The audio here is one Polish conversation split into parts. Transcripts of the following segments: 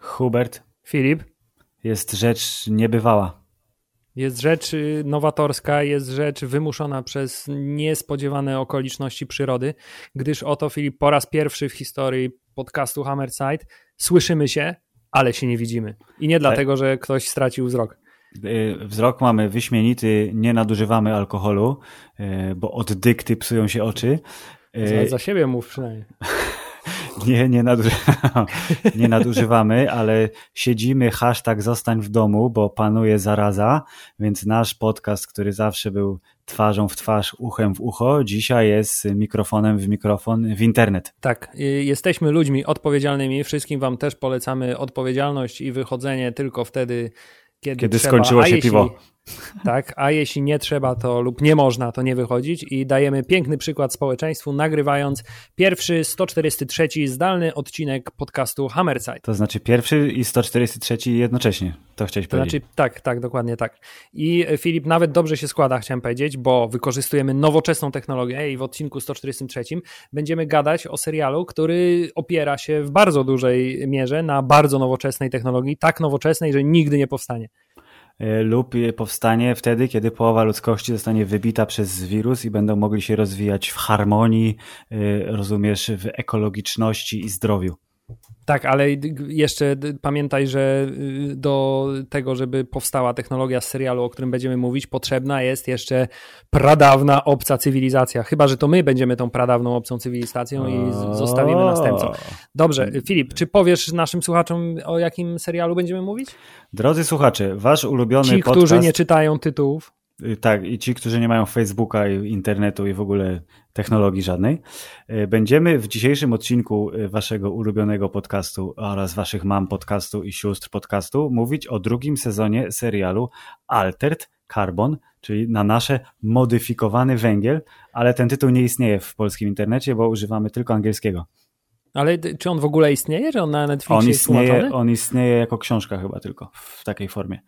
Hubert, Filip, jest rzecz niebywała. jest rzecz y, nowatorska, jest rzecz wymuszona przez niespodziewane okoliczności przyrody, gdyż oto Filip po raz pierwszy w historii podcastu Hammerside słyszymy się, ale się nie widzimy. I nie dlatego, że ktoś stracił wzrok. Y, Wzrok mamy wyśmienity, nie nadużywamy alkoholu, y, bo od dykty psują się oczy. Y, Za, za siebie mów przynajmniej. Nie, nie, naduży... nie nadużywamy, ale siedzimy, hashtag zostań w domu, bo panuje zaraza, więc nasz podcast, który zawsze był twarzą w twarz, uchem w ucho, dzisiaj jest mikrofonem w mikrofon w internet. Tak, jesteśmy ludźmi odpowiedzialnymi. Wszystkim Wam też polecamy odpowiedzialność i wychodzenie tylko wtedy, kiedy, Kiedy trzeba. skończyło się jeśli, piwo. Tak, a jeśli nie trzeba to lub nie można, to nie wychodzić i dajemy piękny przykład społeczeństwu, nagrywając pierwszy 143 zdalny odcinek podcastu Hammerside. To znaczy pierwszy i 143 jednocześnie, to chciałeś To powiedzieć. znaczy, tak, tak, dokładnie tak. I e, Filip, nawet dobrze się składa, chciałem powiedzieć, bo wykorzystujemy nowoczesną technologię i w odcinku 143 będziemy gadać o serialu, który opiera się w bardzo dużej mierze na bardzo nowoczesnej technologii, tak nowoczesnej, że nigdy nie powstanie. E, lub powstanie wtedy, kiedy połowa ludzkości zostanie wybita przez wirus i będą mogli się rozwijać w harmonii, e, rozumiesz, w ekologiczności i zdrowiu. Tak, ale jeszcze pamiętaj, że y, do tego, żeby powstała technologia z serialu, o którym będziemy mówić, potrzebna jest jeszcze pradawna obca cywilizacja. Chyba, że to my będziemy tą pradawną obcą cywilizacją i zostawimy następcą. Dobrze, Filip, czy powiesz naszym słuchaczom, o jakim serialu będziemy mówić? Drodzy słuchacze, wasz ulubiony Ci, podcast... którzy nie czytają tytułów. Y, Tak, i ci, którzy nie mają Facebooka internetu i w ogóle technologii żadnej. Y, Będziemy w dzisiejszym odcinku y, waszego ulubionego podcastu oraz waszych mam podcastu i sióstr podcastu mówić o drugim sezonie serialu Altered Carbon, czyli na nasze modyfikowany węgiel, ale ten tytuł nie istnieje w polskim internecie, bo używamy tylko angielskiego. Ale czy on w ogóle istnieje? Czy on na Netflixie On jest istnieje, tłumaczony? on istnieje jako książka chyba tylko w takiej formie,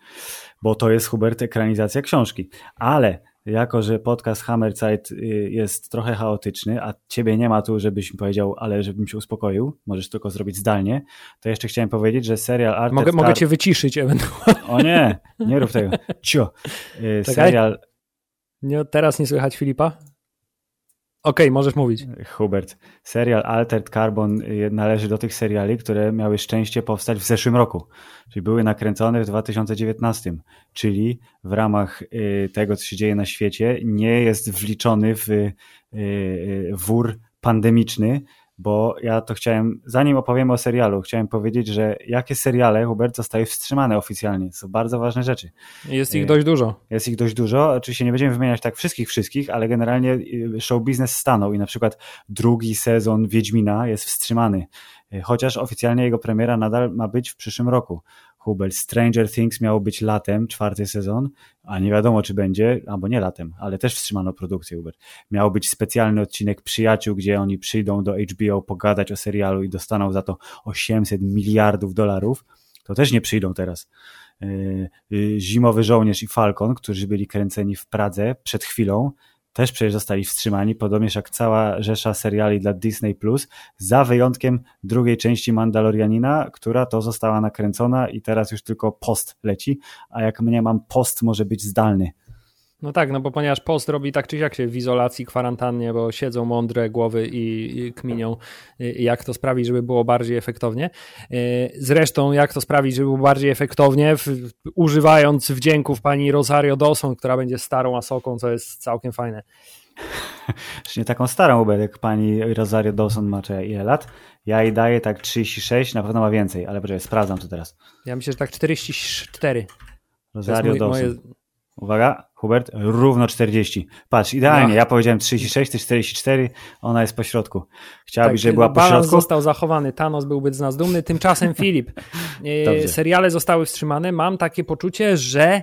bo to jest Hubert ekranizacja książki. Ale jako, że podcast Hammerzeit y, jest trochę chaotyczny, a ciebie nie ma tu, żebyś mi powiedział, ale żebym się uspokoił, możesz tylko zrobić zdalnie, to jeszcze chciałem powiedzieć, że serial Arthur Mogę, mogę cię wyciszyć ewentualnie. O nie, nie rób tego. Cio. Y. Serial Nie, teraz nie słychać Filipa? Okej, możesz mówić. Hubert, serial Altered Carbon y, należy do tych seriali, które miały szczęście powstać w zeszłym roku, czyli były nakręcone w 2019, czyli w ramach y, tego, co się dzieje na świecie, nie jest wliczony w y, wór pandemiczny, bo ja to chciałem, zanim opowiemy o serialu, chciałem powiedzieć, że jakie seriale, Hubert, zostały wstrzymane oficjalnie. To są bardzo ważne rzeczy. Jest ich Nie. dość dużo. Jest ich dość dużo. Oczywiście nie będziemy wymieniać tak wszystkich, wszystkich, ale generalnie y, show biznes stanął i na przykład drugi sezon Wiedźmina jest wstrzymany. Y, Chociaż oficjalnie jego premiera nadal ma być w przyszłym roku. Hubel, Stranger Things miało być latem, czwarty sezon, a nie wiadomo czy będzie, albo nie latem, ale też wstrzymano produkcję Hubert. Miał być specjalny odcinek Przyjaciół, gdzie oni przyjdą do HBO pogadać o serialu i dostaną za to 800 miliardów dolarów. To też nie przyjdą teraz. Y, y, Zimowy Żołnierz i Falcon, którzy byli kręceni w Pradze przed chwilą, też przecież zostali wstrzymani, podobnież jak cała rzesza seriali dla Disney+, Plus, za wyjątkiem drugiej części Mandalorianina, która to została nakręcona i teraz już tylko post leci, a jak mnie mam post może być zdalny. No tak, no bo ponieważ post robi tak czy siak się w izolacji, kwarantannie, bo siedzą mądre głowy i, i kminią, y, jak to sprawić, żeby było bardziej efektownie. Y, Zresztą, jak to sprawić, żeby było bardziej efektownie, w, używając wdzięków pani Rosario Dawson, która będzie starą asoką, co jest całkiem fajne. Już nie taką starą jak pani Rosario Dawson ma czy ile lat. Ja jej daję tak 36, na pewno ma więcej, ale poczekaj, sprawdzam to teraz. Ja myślę, że tak 44. To jest Rosario mój, Dawson. moje, Uwaga, Hubert, równo 40. Patrz, idealnie, No. ja powiedziałem 36, ty 44, ona jest po środku. Chciałabyś, Tak, żeby była po środku? został zachowany, Thanos byłby z nas dumny. Tymczasem Filip, e, seriale zostały wstrzymane. Mam takie poczucie, że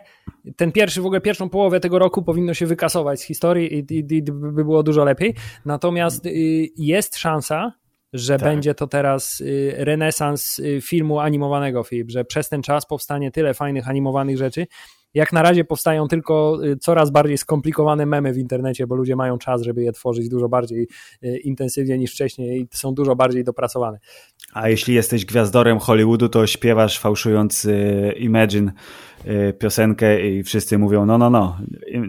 ten pierwszy, w ogóle pierwszą połowę tego roku powinno się wykasować z historii i, i, i by było dużo lepiej. Natomiast y, jest szansa, że Tak. będzie to teraz y, renesans y, filmu animowanego, Filip, że przez ten czas powstanie tyle fajnych animowanych rzeczy, Jak na razie powstają tylko y, coraz bardziej skomplikowane memy w internecie, bo ludzie mają czas, żeby je tworzyć dużo bardziej y, intensywnie niż wcześniej i są dużo bardziej dopracowane. A jeśli jesteś gwiazdorem Hollywoodu, to śpiewasz fałszując y, Imagine piosenkę i wszyscy mówią, no, no, no,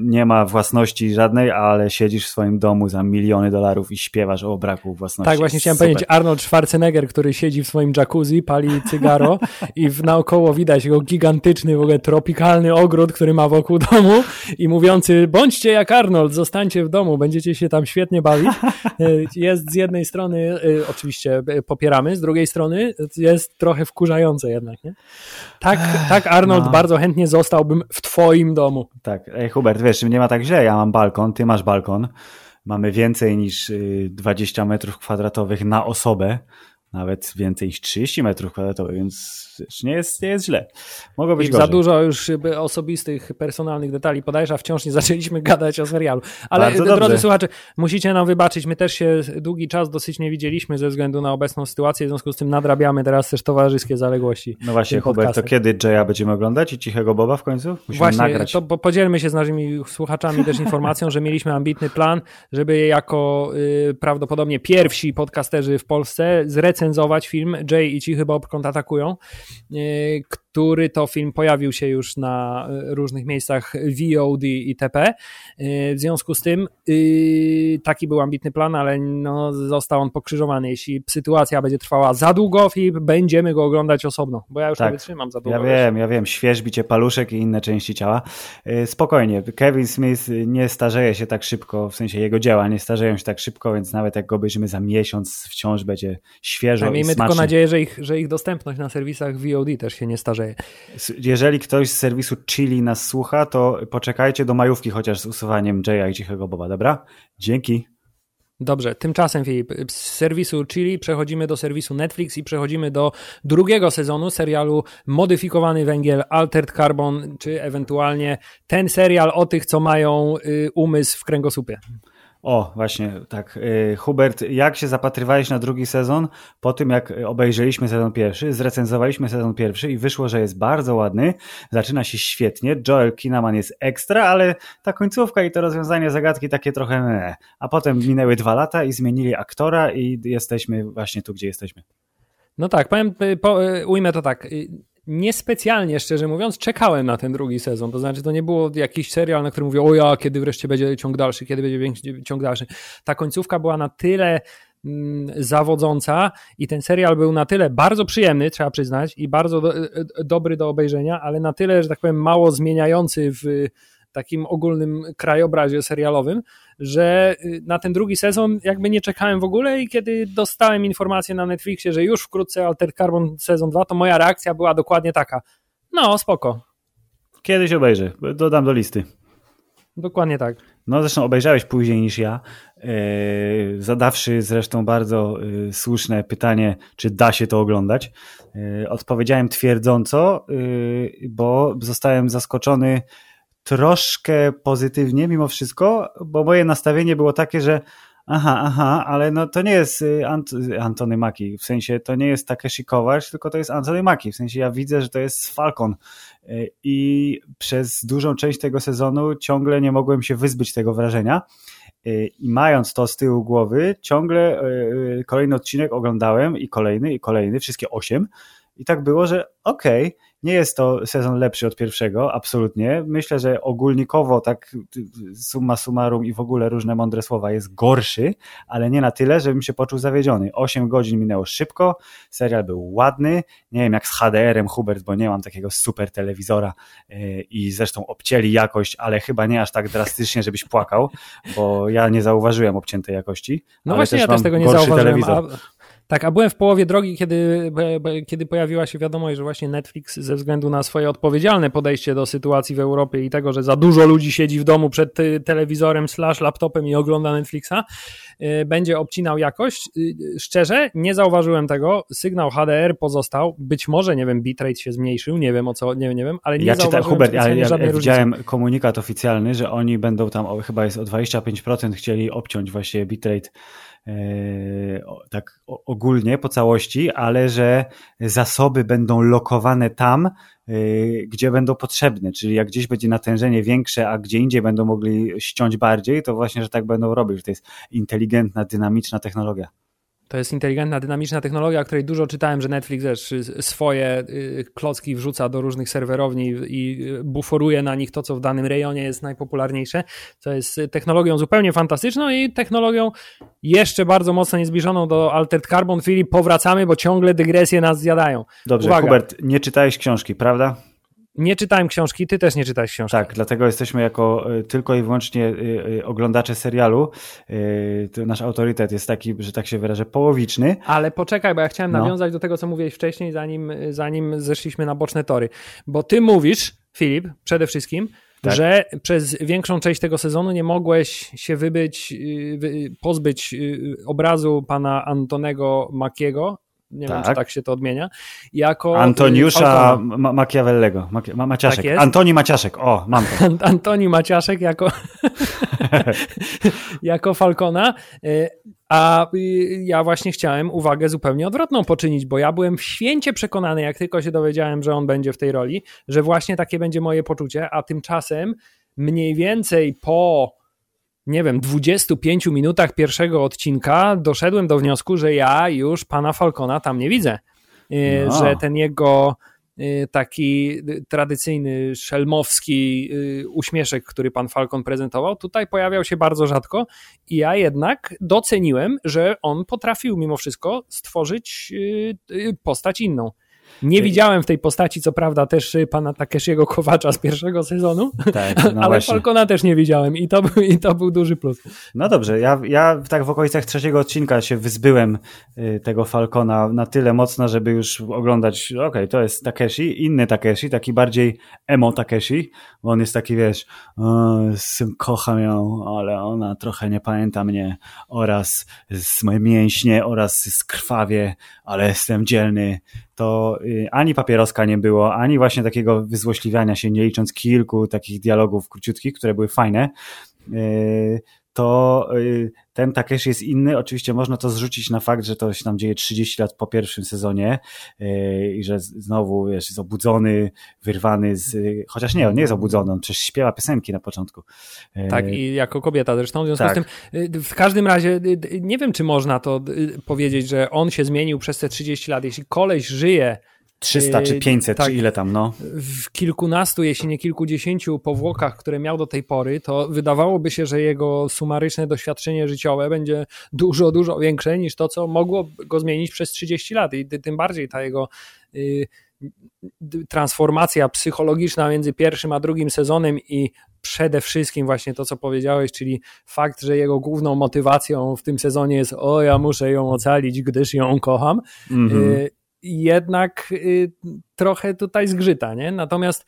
nie ma własności żadnej, ale siedzisz w swoim domu za miliony dolarów i śpiewasz o braku własności. Tak, właśnie chciałem Super. powiedzieć, Arnold Schwarzenegger, który siedzi w swoim jacuzzi, pali cygaro i w naokoło widać jego gigantyczny, w ogóle tropikalny ogród, który ma wokół domu i mówiący, bądźcie jak Arnold, zostańcie w domu, będziecie się tam świetnie bawić. Y, jest z jednej strony, y, oczywiście popieramy, z drugiej strony jest trochę wkurzające jednak, nie? Tak, tak Arnold no. bardzo chętnie zostałbym w twoim domu. Tak, Ej, Hubert, wiesz, nie ma tak źle, ja mam balkon, ty masz balkon, mamy więcej niż 20 y, metrów kwadratowych na osobę, nawet więcej niż 30 metrów kwadratowych, więc nie jest, nie jest źle. Mogło być I Za dużo już osobistych, personalnych detali podajesz, a wciąż nie zaczęliśmy gadać o serialu. Ale Bardzo drodzy dobrze. słuchacze, musicie nam wybaczyć, my też się długi czas dosyć nie widzieliśmy ze względu na obecną sytuację, w związku z tym nadrabiamy teraz też towarzyskie zaległości. No właśnie, Hubert, to kiedy Jaya będziemy oglądać i Cichego Boba w końcu? Musimy właśnie, nagrać. to podzielmy się z naszymi słuchaczami też informacją, że mieliśmy ambitny plan, żeby jako y, prawdopodobnie pierwsi podcasterzy w Polsce zrecenzować film. Jay i Cichy Bob kontratakują E, który to film pojawił się już na e, różnych miejscach VOD i TP. E, w związku z tym taki był ambitny plan, ale no, został on pokrzyżowany. Jeśli sytuacja będzie trwała za długo, film, będziemy go oglądać osobno, bo ja już tak. nie wytrzymam za długo. Ja wiem, ja wiem, świeżbicie paluszek i inne części ciała. Spokojnie, Kevin Smith nie starzeje się tak szybko, w sensie jego dzieła nie starzeją się tak szybko, więc nawet jak go obejrzymy za miesiąc, wciąż będzie świeżo tak, i Miejmy tylko nadzieję, że ich, że ich dostępność na serwisach VOD też się nie starzeje. Jeżeli ktoś z serwisu Chili nas słucha, to poczekajcie do majówki chociaż z usuwaniem Jaya i Cichego Boba, dobra? Dzięki. Dobrze, tymczasem Filip, z serwisu Chili przechodzimy do serwisu Netflix i przechodzimy do drugiego sezonu serialu Modyfikowany Węgiel, Altered Carbon, czy ewentualnie ten serial o tych, co mają y, umysł w kręgosłupie. O, właśnie, tak. Y, Hubert, jak się zapatrywałeś na drugi sezon po tym, jak obejrzeliśmy sezon pierwszy, zrecenzowaliśmy sezon pierwszy i wyszło, że jest bardzo ładny, zaczyna się świetnie, Joel Kinnaman jest ekstra, ale ta końcówka i to rozwiązanie zagadki takie trochę ne. A potem minęły dwa lata i zmienili aktora i jesteśmy właśnie tu, gdzie jesteśmy. No tak, powiem, y, po, y, ujmę to tak niespecjalnie, szczerze mówiąc, czekałem na ten drugi sezon. To znaczy, to nie było jakiś serial, na który mówię, o ja, kiedy wreszcie będzie ciąg dalszy, kiedy będzie ciąg dalszy. Ta końcówka była na tyle mm, zawodząca i ten serial był na tyle bardzo przyjemny, trzeba przyznać, i bardzo do, e, e, dobry do obejrzenia, ale na tyle, że tak powiem, mało zmieniający w takim ogólnym krajobrazie serialowym, że y, na ten drugi sezon jakby nie czekałem w ogóle i kiedy dostałem informację na Netflixie, że już wkrótce Alter Carbon sezon 2, to moja reakcja była dokładnie taka. No, spoko. Kiedyś obejrzę, dodam do listy. Dokładnie tak. No zresztą obejrzałeś później niż ja, yy, zadawszy zresztą bardzo yy, słuszne pytanie, czy da się to oglądać. Yy, odpowiedziałem twierdząco, bo zostałem zaskoczony troszkę pozytywnie mimo wszystko, bo moje nastawienie było takie, że aha, aha, ale no to nie jest y, Ant Antony Maki, w sensie to nie jest Takeshi Kowacs, tylko to jest Antony Maki, w sensie ja widzę, że to jest Falcon. Y, i przez dużą część tego sezonu ciągle nie mogłem się wyzbyć tego wrażenia. Y, i mając to z tyłu głowy, ciągle kolejny odcinek oglądałem i kolejny, i kolejny, wszystkie osiem. I tak było, że okej, okay, nie jest to sezon lepszy od pierwszego, absolutnie. Myślę, że ogólnikowo, tak summa summarum i w ogóle różne mądre słowa, jest gorszy, ale nie na tyle, żebym się poczuł zawiedziony. 8 godzin minęło szybko, serial był ładny, nie wiem jak z HDR-em Hubert, bo nie mam takiego super telewizora e, i zresztą obcięli jakość, ale chyba nie aż tak drastycznie, żebyś płakał, bo ja nie zauważyłem obciętej jakości. No właśnie, też ja też tego nie zauważyłem. A, tak, a byłem w połowie drogi, kiedy, kiedy pojawiła się wiadomość, że właśnie Netflix ze względu na swoje odpowiedzialne podejście do sytuacji w Europie i tego, że za dużo ludzi siedzi w domu przed telewizorem slash laptopem i ogląda Netflixa, y, będzie obcinał jakość. Szczerze, nie zauważyłem tego. Sygnał HDR pozostał. Być może, nie wiem, bitrate się zmniejszył, nie wiem o co, nie, nie wiem, ale nie ja zauważyłem Hubert, ja, ja, ja widziałem komunikat oficjalny, że oni będą tam, chyba jest o 25% chcieli obciąć właśnie bitrate E, tak ogólnie po całości, ale że zasoby będą lokowane tam, gdzie będą potrzebne, czyli jak gdzieś będzie natężenie większe, a gdzie indziej będą mogli ściąć bardziej, to właśnie, że tak będą robić, że to jest inteligentna, dynamiczna technologia. To jest inteligentna, dynamiczna technologia, o której dużo czytałem, że Netflix też swoje y, klocki wrzuca do różnych serwerowni i buforuje na nich to, co w danym rejonie jest najpopularniejsze. To jest technologią zupełnie fantastyczną i technologią jeszcze bardzo mocno niezbliżoną do Altered Carbon. Chwili powracamy, bo ciągle dygresje nas zjadają. Dobrze, Uwaga. Hubert, nie czytałeś książki, prawda? Nie czytałem książki, ty też nie czytałeś książki. Tak, dlatego jesteśmy jako y, tylko i wyłącznie y, y, oglądacze serialu. Nasz autorytet jest taki, że tak się wyrażę, połowiczny. Ale poczekaj, bo ja chciałem no. nawiązać do tego, co mówiłeś wcześniej, zanim, zanim zeszliśmy na boczne tory. Bo ty mówisz, Filip, przede wszystkim, tak. że przez większą część tego sezonu nie mogłeś się wybyć, pozbyć obrazu pana Antonego Makiego, nie tak. wiem, czy tak. tak się to odmienia, jako... Y, Antoniusza Ma Machiavellego, Ma Maciaszek. Tak Antoni Maciaszek, o, mam to. Antoni Maciaszek jako, jako Falcona, y, a y, ja właśnie chciałem uwagę zupełnie odwrotną poczynić, bo ja byłem święcie przekonany, jak tylko się dowiedziałem, że on będzie w tej roli, że właśnie takie będzie moje poczucie, a tymczasem mniej więcej po nie wiem, 25 minutach pierwszego odcinka doszedłem do wniosku, że ja już pana Falcona tam nie widzę. Y, no. Że ten jego y, taki tradycyjny, szelmowski y, uśmieszek, który pan Falcon prezentował, tutaj pojawiał się bardzo rzadko i ja jednak doceniłem, że on potrafił mimo wszystko stworzyć postać inną. Nie widziałem w tej postaci, co prawda, też y, pana Takeshiego Kowacza z pierwszego sezonu, tak, no ale właśnie. Falcona też nie widziałem i to, był, i to był duży plus. No dobrze, ja, ja tak w okolicach trzeciego odcinka się wyzbyłem y, tego Falcona na tyle mocno, żeby już oglądać, okej, okay, to jest Takeshi, inny Takeshi, taki bardziej emo Takeshi, on jest taki, wiesz, kocham ją, ale ona trochę nie pamięta mnie oraz z moje mięśnie oraz skrwawie, ale jestem dzielny, to y, ani papieroska nie było, ani właśnie takiego wyzłośliwiania się, nie licząc kilku takich dialogów króciutkich, które były fajne, y, to y, ten Takeshi jest inny. Oczywiście można to zrzucić na fakt, że to się tam dzieje 30 lat po pierwszym sezonie i że znowu wiesz, jest obudzony, wyrwany z... Chociaż nie, on nie jest obudzony, on przecież śpiewa piosenki na początku. Tak, i jako kobieta zresztą. W związku tak. z tym, w każdym razie nie wiem, czy można to powiedzieć, że on się zmienił przez te 30 lat. Jeśli koleś żyje 300 czy 500, tak, czy ile tam, no. W kilkunastu, jeśli nie kilkudziesięciu powłokach, które miał do tej pory, to wydawałoby się, że jego sumaryczne doświadczenie życiowe będzie dużo, dużo większe niż to, co mogło go zmienić przez 30 lat. I tym bardziej ta jego y, transformacja psychologiczna między pierwszym a drugim sezonem i przede wszystkim właśnie to, co powiedziałeś, czyli fakt, że jego główną motywacją w tym sezonie jest o, ja muszę ją ocalić, gdyż ją kocham. Mm -hmm jednak y, trochę tutaj zgrzyta, nie? Natomiast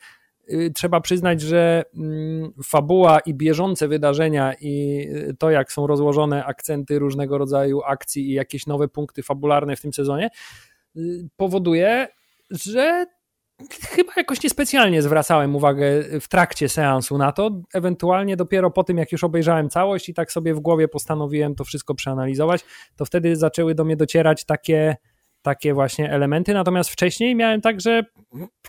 y, trzeba przyznać, że mm, fabuła i bieżące wydarzenia i y, to, jak są rozłożone akcenty różnego rodzaju akcji i jakieś nowe punkty fabularne w tym sezonie, powoduje, że chyba jakoś niespecjalnie zwracałem uwagę w trakcie seansu na to, ewentualnie dopiero po tym, jak już obejrzałem całość i tak sobie w głowie postanowiłem to wszystko przeanalizować, to wtedy zaczęły do mnie docierać takie takie właśnie elementy, natomiast wcześniej miałem tak, że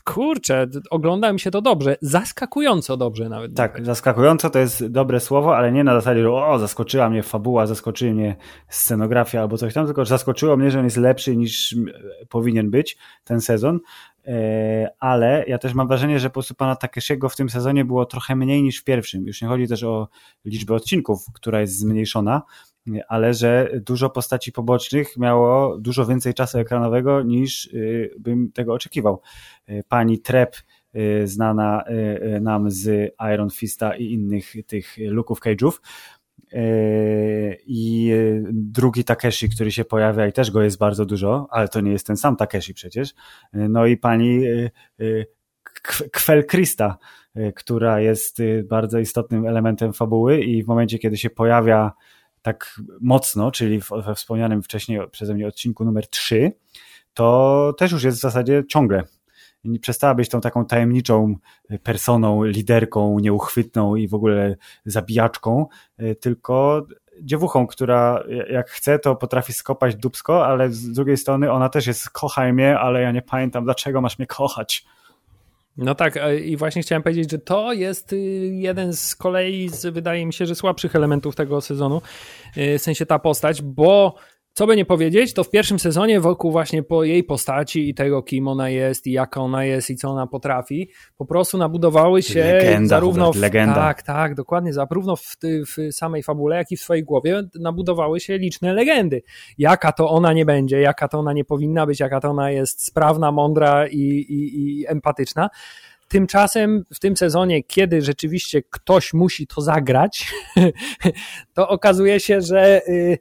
kurczę, ogląda mi się to dobrze, zaskakująco dobrze nawet. Tak, zaskakująco to jest dobre słowo, ale nie na zasadzie, że o, zaskoczyła mnie fabuła, zaskoczyła mnie scenografia albo coś tam, tylko zaskoczyło mnie, że on jest lepszy niż powinien być ten sezon, e, ale ja też mam wrażenie, że po prostu pana Takeshiego w tym sezonie było trochę mniej niż w pierwszym. Już nie chodzi też o liczbę odcinków, która jest zmniejszona, ale że dużo postaci pobocznych miało dużo więcej czasu ekranowego niż y, bym tego oczekiwał. Y, pani Trep, y, znana nam z Iron Fista i innych tych Luke'ów Cage'ów, i drugi Takeshi, który się pojawia i też go jest bardzo dużo, ale to nie jest ten sam Takeshi przecież. No i pani Kwel Krista, która jest bardzo istotnym elementem fabuły i w momencie, kiedy się pojawia tak mocno, czyli we wspomnianym wcześniej przeze mnie odcinku numer 3, to też już jest w zasadzie ciągle. Przestała być tą taką tajemniczą personą, liderką, nieuchwytną i w ogóle zabijaczką, e, tylko dziewuchą, która jak chce, to potrafi skopać dubsko, ale z drugiej strony ona też jest kochaj mnie, ale ja nie pamiętam, dlaczego masz mnie kochać. No tak, i właśnie chciałem powiedzieć, że to jest y, jeden z kolei, z, wydaje mi się, że słabszych elementów tego sezonu, y, w sensie ta postać, bo co by nie powiedzieć, to w pierwszym sezonie wokół właśnie po jej postaci i tego, kim ona jest i jaka ona jest i co ona potrafi, po prostu nabudowały się legenda, zarówno Hubert, w, legenda. tak, tak, dokładnie, zarówno w, w samej fabule, jak i w swojej głowie nabudowały się liczne legendy. Jaka to ona nie będzie, jaka to ona nie powinna być, jaka to ona jest sprawna, mądra i, i, i empatyczna. Tymczasem w tym sezonie, kiedy rzeczywiście ktoś musi to zagrać, to okazuje się, że y, y,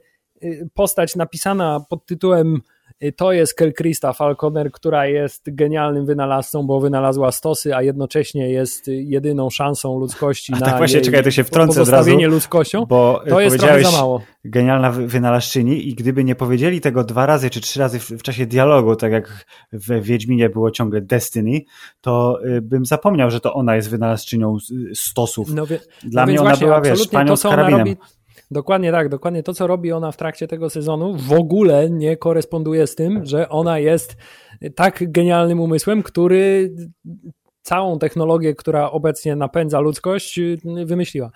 postać napisana pod tytułem y, to jest Kel Krista Falconer, która jest genialnym wynalazcą, bo wynalazła stosy, a jednocześnie jest jedyną szansą ludzkości a na tak właśnie, czekaj, to się wtrącę od razu, ludzkością. bo to jest trochę za mało. genialna wynalazczyni i gdyby nie powiedzieli tego dwa razy czy trzy razy w, w czasie dialogu, tak jak w Wiedźminie było ciągle Destiny, to y, bym zapomniał, że to ona jest wynalazczynią stosów. No, wie, Dla no mnie ona właśnie, była, wiesz, panią to, z karabinem. robi, Dokładnie tak, dokładnie to, co robi ona w trakcie tego sezonu, w ogóle nie koresponduje z tym, że ona jest tak genialnym umysłem, który całą technologię, która obecnie napędza ludzkość, wymyśliła.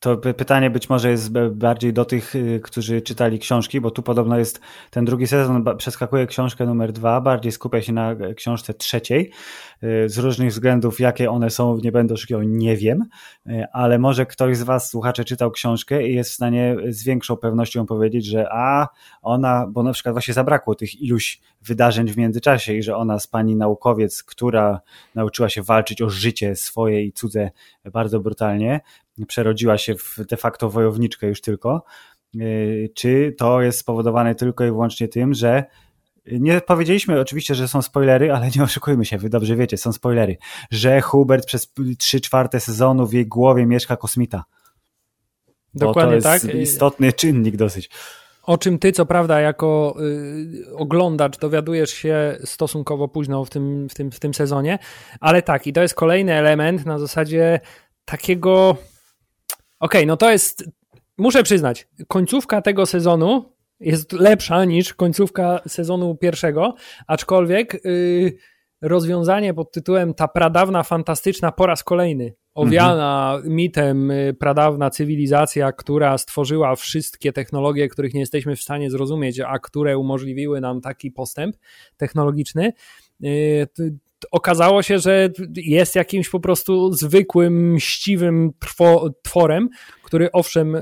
To py- pytanie być może jest bardziej do tych, y, którzy czytali książki, bo tu podobno jest ten drugi sezon, przeskakuje książkę numer dwa, bardziej skupia się na e, książce trzeciej. Y, Z różnych względów, jakie one są, nie będę oszukiwał, nie wiem, Y, ale może ktoś z Was, słuchacze, czytał książkę i jest w stanie z większą pewnością powiedzieć, że a ona, bo na przykład właśnie zabrakło tych iluś wydarzeń w międzyczasie i że ona z pani naukowiec, która nauczyła się walczyć o życie swoje i cudze bardzo brutalnie, przerodziła się w de facto wojowniczkę już tylko. Yy, Czy to jest spowodowane tylko i wyłącznie tym, że nie powiedzieliśmy oczywiście, że są spoilery, ale nie oszukujmy się, wy dobrze wiecie, są spoilery, że Hubert przez 3 czwarte sezonu w jej głowie mieszka kosmita. Dokładnie to jest tak. istotny czynnik dosyć. O czym ty, co prawda, jako y, oglądacz dowiadujesz się stosunkowo późno w tym, w, tym, w tym sezonie, ale tak, i to jest kolejny element na zasadzie takiego. Okej, okay, no to jest. Muszę przyznać, końcówka tego sezonu jest lepsza niż końcówka sezonu pierwszego, aczkolwiek y, rozwiązanie pod tytułem Ta pradawna, fantastyczna po raz kolejny, owiana mhm. mitem y, pradawna cywilizacja, która stworzyła wszystkie technologie, których nie jesteśmy w stanie zrozumieć, a które umożliwiły nam taki postęp technologiczny. Okazało się, że jest jakimś po prostu zwykłym, mściwym tworem, który owszem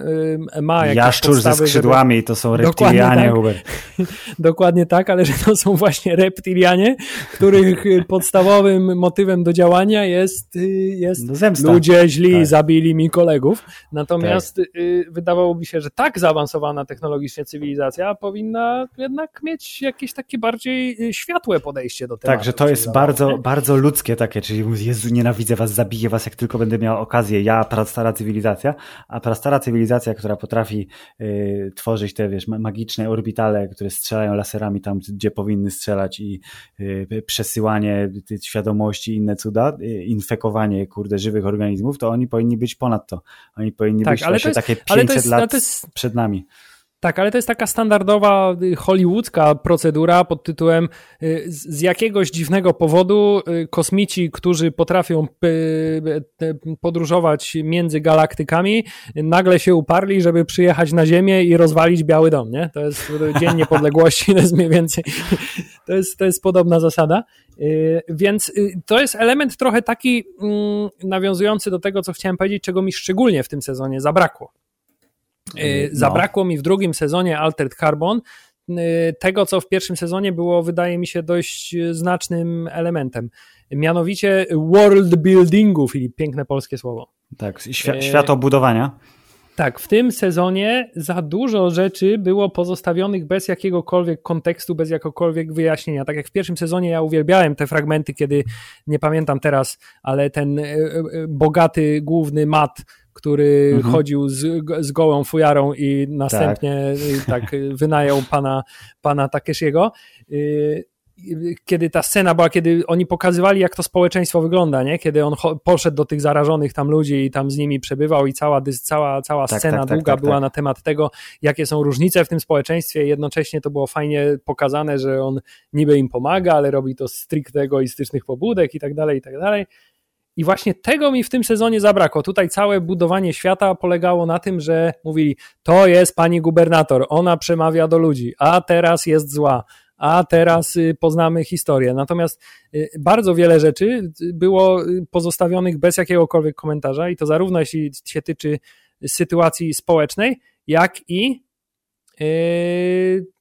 ma jakieś Jaszczur podstawy, ze skrzydłami, żeby... to są reptilianie, tak. Hubert. Dokładnie tak, ale że to są właśnie reptilianie, których podstawowym motywem do działania jest, jest no ludzie źli tak. zabili mi kolegów. Natomiast tak. wydawałoby się, że tak zaawansowana technologicznie cywilizacja powinna jednak mieć jakieś takie bardziej światłe podejście do tematu. Tak, że to jest bardzo, bardzo ludzkie takie, czyli Jezu, nienawidzę was, zabiję was, jak tylko będę miał okazję, ja, prastara cywilizacja, a prastara cywilizacja, która potrafi y, tworzyć te, wiesz, magiczne orbitale, które strzelają laserami tam, gdzie powinny strzelać i y, przesyłanie y, świadomości i inne cuda, infekowanie, kurde, żywych organizmów, to oni powinni być ponad to. Oni powinni tak, być ale właśnie jest, takie 500 jest, lat jest... przed nami. Tak, ale to jest taka standardowa hollywoodzka procedura pod tytułem z jakiegoś dziwnego powodu kosmici, którzy potrafią podróżować między galaktykami, nagle się uparli, żeby przyjechać na Ziemię i rozwalić Biały Dom, nie? To jest Dzień Niepodległości, to jest mniej więcej, to jest, to jest podobna zasada. Więc to jest element trochę taki nawiązujący do tego, co chciałem powiedzieć, czego mi szczególnie w tym sezonie zabrakło. No. Zabrakło mi w drugim sezonie Altered Carbon tego, co w pierwszym sezonie było, wydaje mi się, dość znacznym elementem. Mianowicie world buildingu, Filip, piękne polskie słowo. Tak, świ- światobudowania. Tak, w tym sezonie za dużo rzeczy było pozostawionych bez jakiegokolwiek kontekstu, bez jakiegokolwiek wyjaśnienia. Tak jak w pierwszym sezonie ja uwielbiałem te fragmenty, kiedy, nie pamiętam teraz, ale ten bogaty główny mat który mhm. chodził z, z gołą fujarą i następnie tak, tak wynajął pana, pana Takeshiego. kiedy ta scena była, kiedy oni pokazywali, jak to społeczeństwo wygląda, nie? Kiedy on poszedł do tych zarażonych tam ludzi i tam z nimi przebywał i cała, cała, cała tak, scena tak, tak, długa tak, była tak. na temat tego, jakie są różnice w tym społeczeństwie. Jednocześnie to było fajnie pokazane, że on niby im pomaga, ale robi to z stricte egoistycznych pobudek i tak dalej, i tak dalej. I właśnie tego mi w tym sezonie zabrakło. Tutaj całe budowanie świata polegało na tym, że mówili: To jest pani gubernator, ona przemawia do ludzi, a teraz jest zła, a teraz y, poznamy historię. Natomiast y, bardzo wiele rzeczy było pozostawionych bez jakiegokolwiek komentarza, i to zarówno jeśli się tyczy sytuacji społecznej, jak i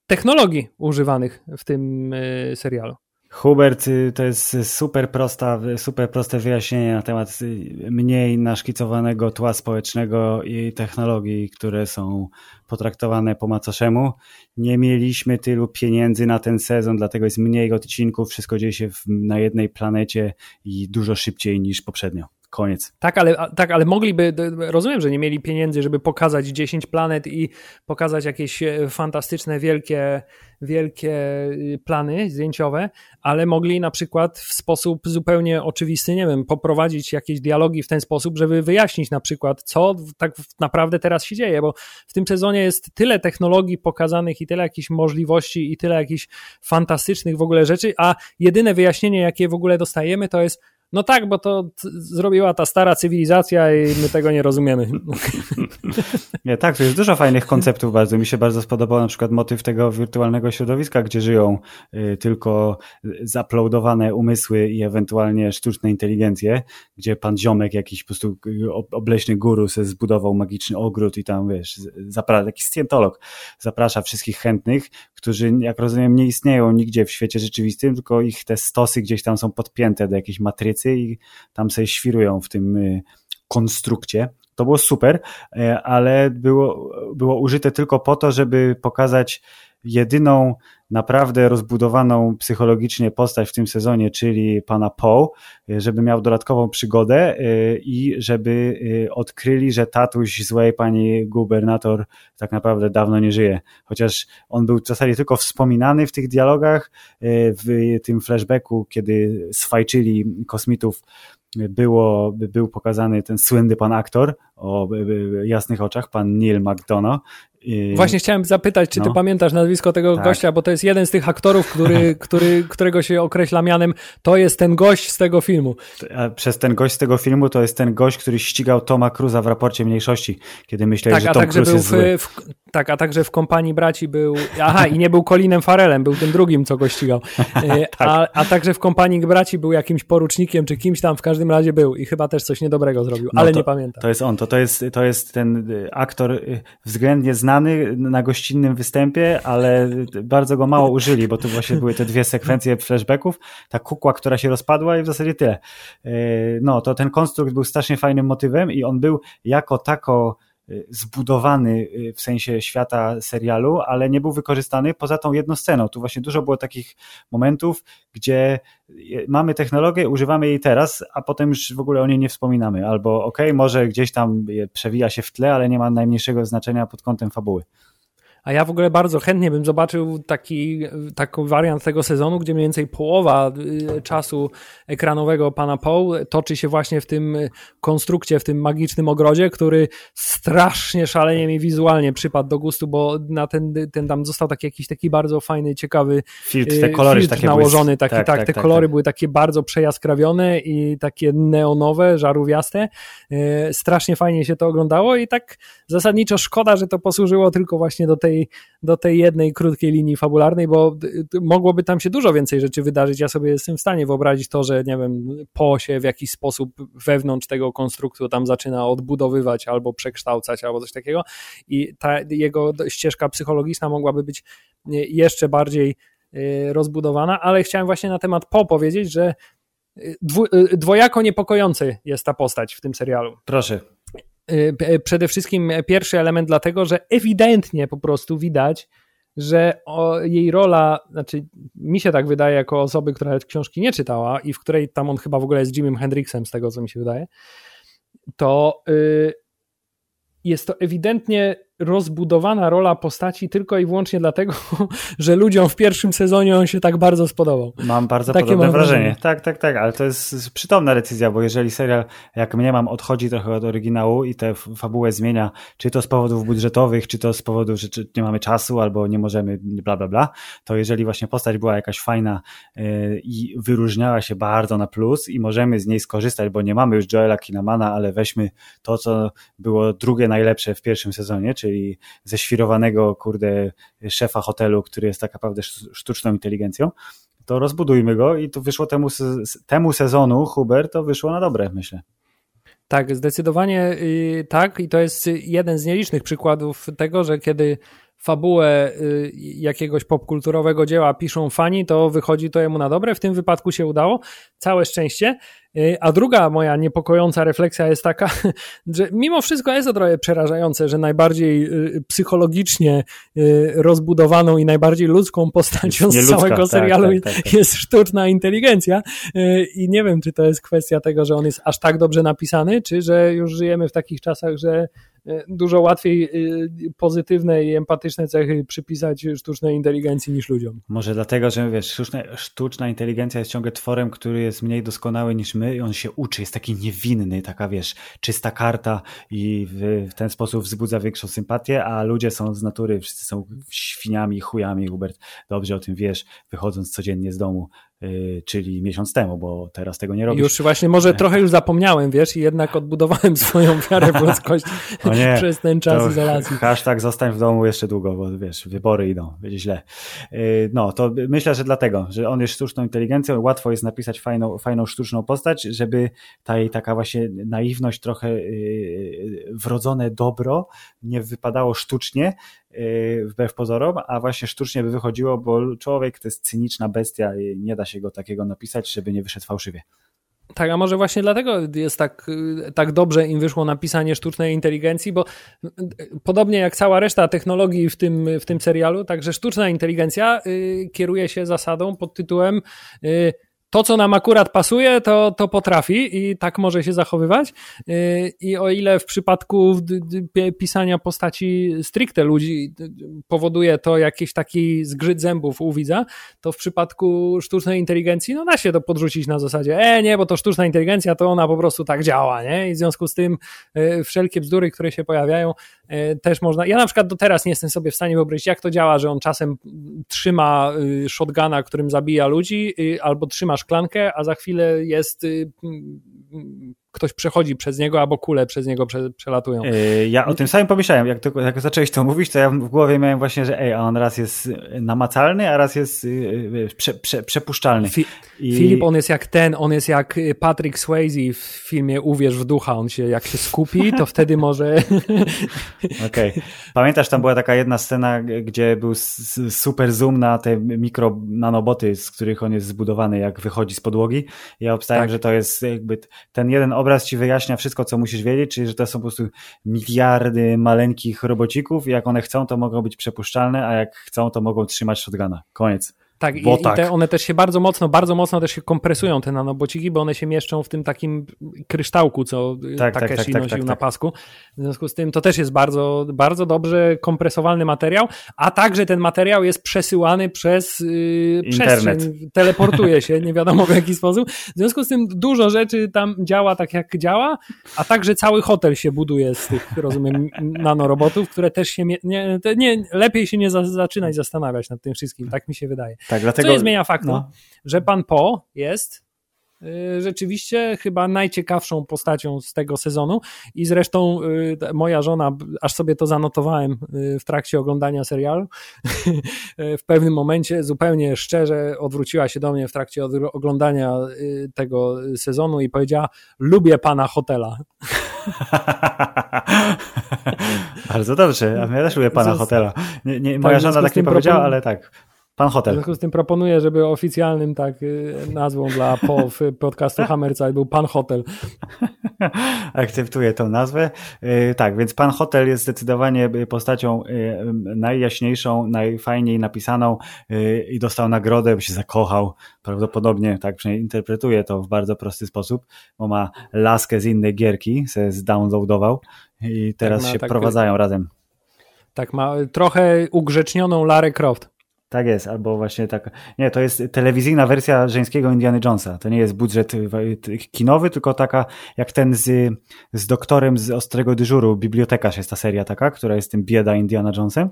technologii używanych w tym serialu. Hubert, y, to jest super, prosta, super proste wyjaśnienie na temat y, mniej naszkicowanego tła społecznego i technologii, które są potraktowane po macoszemu. Nie mieliśmy tylu pieniędzy na ten sezon, dlatego jest mniej odcinków, wszystko dzieje się na jednej planecie i dużo szybciej niż poprzednio. Koniec. Tak, ale, tak, ale mogliby, rozumiem, że nie mieli pieniędzy, żeby pokazać 10 planet i pokazać jakieś e, fantastyczne, wielkie, wielkie y, plany zdjęciowe, ale mogli na przykład w sposób zupełnie oczywisty, nie wiem, poprowadzić jakieś dialogi w ten sposób, żeby wyjaśnić na przykład, co tak naprawdę teraz się dzieje, bo w tym sezonie jest tyle technologii pokazanych i tyle jakichś możliwości i tyle jakichś fantastycznych w ogóle rzeczy, a jedyne wyjaśnienie, jakie w ogóle dostajemy, to jest no tak, bo to zrobiła ta stara cywilizacja i my tego nie rozumiemy. Nie, tak, to jest dużo fajnych konceptów bardzo. Mi się bardzo spodobał na przykład motyw tego wirtualnego środowiska, gdzie żyją y, tylko zaploadowane umysły i ewentualnie sztuczne inteligencje, gdzie pan ziomek jakiś po prostu y, obleśny guru se zbudował magiczny ogród i tam, wiesz, zaprasza, jakiś scjentolog zaprasza wszystkich chętnych, którzy, jak rozumiem, nie istnieją nigdzie w świecie rzeczywistym, tylko ich te stosy gdzieś tam są podpięte do jakiejś matrycy i tam sobie świrują w tym y, konstrukcie. To było super, e, ale było, było użyte tylko po to, żeby pokazać jedyną naprawdę rozbudowaną psychologicznie postać w tym sezonie, czyli pana Poe, żeby miał dodatkową przygodę y, i żeby odkryli, że tatuś złej pani gubernator tak naprawdę dawno nie żyje. Chociaż on był w zasadzie tylko wspominany w tych dialogach, w tym flashbacku, kiedy swajczyli kosmitów było, był pokazany ten słynny pan aktor o jasnych oczach, pan Neil McDonough Właśnie chciałem zapytać, czy ty no. pamiętasz nazwisko tego tak. gościa, bo to jest jeden z tych aktorów, który, który, którego się określa mianem, to jest ten gość z tego filmu. Przez ten gość z tego filmu to jest ten gość, który ścigał Toma Cruza w raporcie mniejszości, kiedy myślałeś, tak, że Tom Cruise jest w, w, tak, a także w kompanii braci był, aha, i nie był Colinem Farelem, był tym drugim, co go ścigał. E, tak. a, a także w kompanii braci był jakimś porucznikiem, czy kimś tam w każdym razie był i chyba też coś niedobrego zrobił, no ale to, nie pamiętam. To jest on, to, to, jest, to jest ten y, aktor y, względnie znany na gościnnym występie, ale bardzo go mało użyli, bo tu właśnie były te dwie sekwencje flashbacków, ta kukła, która się rozpadła i w zasadzie tyle. E, no, to ten konstrukt był strasznie fajnym motywem i on był jako tako zbudowany y, w sensie świata serialu, ale nie był wykorzystany poza tą jedną sceną. Tu właśnie dużo było takich momentów, gdzie y, mamy technologię, używamy jej teraz, a potem już w ogóle o niej nie wspominamy. Albo ok, może gdzieś tam przewija się w tle, ale nie ma najmniejszego znaczenia pod kątem fabuły. A ja w ogóle bardzo chętnie bym zobaczył taki, taki wariant tego sezonu, gdzie mniej więcej połowa y, czasu ekranowego pana Poe toczy się właśnie w tym konstrukcie, w tym magicznym ogrodzie, który strasznie szalenie mi wizualnie przypadł do gustu, bo na ten, ten tam został taki jakiś taki bardzo fajny, ciekawy filtr, te kolory filtr takie nałożony, taki, tak, tak, tak, te tak, kolory tak. były takie bardzo przejaskrawione i takie neonowe, żarówiaste. Y, strasznie fajnie się to oglądało i tak zasadniczo szkoda, że to posłużyło tylko właśnie do tej tej, do tej jednej krótkiej linii fabularnej, bo mogłoby tam się dużo więcej rzeczy wydarzyć. Ja sobie jestem w stanie wyobrazić to, że nie wiem, Po się w jakiś sposób wewnątrz tego konstruktu tam zaczyna odbudowywać albo przekształcać, albo coś takiego i ta jego ścieżka psychologiczna mogłaby być jeszcze bardziej y, rozbudowana, ale chciałem właśnie na temat Po powiedzieć, że y, y, dwojako niepokojący jest ta postać w tym serialu. Proszę. Y, przede wszystkim pierwszy element dlatego, że ewidentnie po prostu widać, że jej rola, znaczy mi się tak wydaje jako osoby, która książki nie czytała i w której tam on chyba w ogóle jest Jimem Hendrixem z tego, co mi się wydaje, to y, jest to ewidentnie rozbudowana rola postaci tylko i wyłącznie dlatego, że ludziom w pierwszym sezonie on się tak bardzo spodobał. Mam bardzo Takie podobne mam wrażenie. wrażenie. Tak, tak, tak, ale to jest przytomna decyzja, bo jeżeli serial, jak mnie mam, odchodzi trochę od oryginału i tę fabułę zmienia, czy to z powodów budżetowych, czy to z powodu, że nie mamy czasu albo nie możemy, bla, bla, bla, to jeżeli właśnie postać była jakaś fajna yy, i wyróżniała się bardzo na plus i możemy z niej skorzystać, bo nie mamy już Joela Kinamana, ale weźmy to, co było drugie najlepsze w pierwszym sezonie, czy czyli ześwirowanego, kurde, szefa hotelu, który jest tak naprawdę sztuczną inteligencją, to rozbudujmy go i to wyszło temu, temu sezonu, Huber, to wyszło na dobre, myślę. Tak, zdecydowanie y, tak i to jest jeden z nielicznych przykładów tego, że kiedy fabułę y, jakiegoś popkulturowego dzieła piszą fani, to wychodzi to jemu na dobre. W tym wypadku się udało. Całe szczęście. Y, a druga moja niepokojąca refleksja jest taka, że mimo wszystko jest to trochę przerażające, że najbardziej y, psychologicznie rozbudowaną i najbardziej ludzką postacią z całego tak, serialu tak, tak, tak, jest sztuczna inteligencja. I nie wiem, czy to jest kwestia tego, że on jest aż tak dobrze napisany, czy że już żyjemy w takich czasach, że dużo łatwiej e, pozytywne i empatyczne cechy przypisać sztucznej inteligencji niż ludziom. Może dlatego, że wiesz, sztuczna, sztuczna inteligencja jest ciągle tworem, który jest mniej doskonały niż my i on się uczy, jest taki niewinny, taka wiesz, czysta karta i w, w ten sposób wzbudza większą sympatię, a ludzie są z natury, wszyscy są świniami, chujami, Hubert, dobrze o tym wiesz, wychodząc codziennie z domu, czyli miesiąc temu, bo teraz tego nie robisz. Już właśnie może trochę już zapomniałem, wiesz, i jednak odbudowałem swoją wiarę w ludzkość nie, przez ten czas izolacji. Hashtag zostań w domu jeszcze długo, bo wiesz, wybory idą, będzie źle. Y, no, to myślę, że dlatego, że on jest sztuczną inteligencją, łatwo jest napisać fajną, fajną sztuczną postać, żeby ta jej taka właśnie naiwność, trochę y, wrodzone dobro nie wypadało sztucznie, wbrew pozorom, a właśnie sztucznie by wychodziło, bo człowiek to jest cyniczna bestia i nie da się go takiego napisać, żeby nie wyszedł fałszywie. Tak, a może właśnie dlatego jest tak, tak dobrze im wyszło napisanie sztucznej inteligencji, bo podobnie jak cała reszta technologii w tym, w tym serialu, także sztuczna inteligencja y, kieruje się zasadą pod tytułem y, to, co nam akurat pasuje, to, to potrafi i tak może się zachowywać. Y, I o ile w przypadku pisania postaci stricte ludzi powoduje to jakiś taki zgrzyt zębów u widza, to w przypadku sztucznej inteligencji, no da się to podrzucić na zasadzie, e nie, bo to sztuczna inteligencja, to ona po prostu tak działa, nie? I w związku z tym y, wszelkie bzdury, które się pojawiają, y, też można. Ja na przykład do teraz nie jestem sobie w stanie wyobrazić, jak to działa, że on czasem trzyma shotguna, którym zabija ludzi, albo trzyma szklankę, a za chwilę jest y, ktoś przechodzi przez niego, albo kule przez niego prze, przelatują. Yy, ja o tym samym pomyślałem, jak, to, jak zacząłeś to mówić, to ja w głowie miałem właśnie, że ej, a on raz jest namacalny, a raz jest yy, prze, prze, przepuszczalny. Fi I... Filip, on jest jak ten, on jest jak Patrick Swayze w filmie Uwierz w ducha, on się jak się skupi, to wtedy może... Okej. Okay. Pamiętasz, tam była taka jedna scena, gdzie był super zoom na te mikro nanoboty, z których on jest zbudowany, jak wychodzi z podłogi. Ja obstałem, tak. że to jest jakby ten jeden obraz ci wyjaśnia wszystko, co musisz wiedzieć, czyli że to są po prostu miliardy maleńkich robocików jak one chcą, to mogą być przepuszczalne, a jak chcą, to mogą trzymać shotguna. Koniec. Tak, i, tak. i te, one też się bardzo mocno, bardzo mocno też się kompresują te nanobociki, bo one się mieszczą w tym takim kryształku, co tak, Takeshi tak, tak, nosił tak, na tak. pasku. W związku z tym to też jest bardzo, bardzo dobrze kompresowalny materiał, a także ten materiał jest przesyłany przez yy, przestrzeń, teleportuje się, nie wiadomo w jaki sposób. W związku z tym dużo rzeczy tam działa tak jak działa, a także cały hotel się buduje z tych, rozumiem, nanorobotów, które też się nie, nie, nie lepiej się nie za, zaczynać zastanawiać nad tym wszystkim, tak mi się wydaje. Tak, dlatego... Co nie zmienia faktu, no. że pan Po jest y, rzeczywiście chyba najciekawszą postacią z tego sezonu i zresztą y, moja żona, aż sobie to zanotowałem y, w trakcie oglądania serialu, w pewnym momencie zupełnie szczerze odwróciła się do mnie w trakcie oglądania tego sezonu i powiedziała, lubię pana hotela. Bardzo dobrze, a ja też lubię pana hotela. Nie, nie, moja tak, żona tak nie powiedziała, ale tak. Pan Hotel. W związku z tym proponuję, żeby oficjalnym tak y, nazwą dla podcastu Hammerzeit był Pan Hotel. Akceptuję tą nazwę. Y, tak, więc Pan Hotel jest zdecydowanie postacią y, najjaśniejszą, najfajniej napisaną i dostał nagrodę, bo się zakochał. Prawdopodobnie, tak przynajmniej interpretuję to w bardzo prosty sposób, bo ma laskę z innej gierki, se zdownloadował i teraz tak, się tak, prowadzają razem. Tak, ma trochę ugrzecznioną Larę Croft. Tak jest, albo właśnie tak. Nie, to jest telewizyjna wersja żeńskiego Indiana Jonesa. To nie jest budżet kinowy, tylko taka jak ten z, z doktorem z Ostrego Dyżuru, Bibliotekarz jest ta seria taka, która jest tym bieda Indiana Jonesem.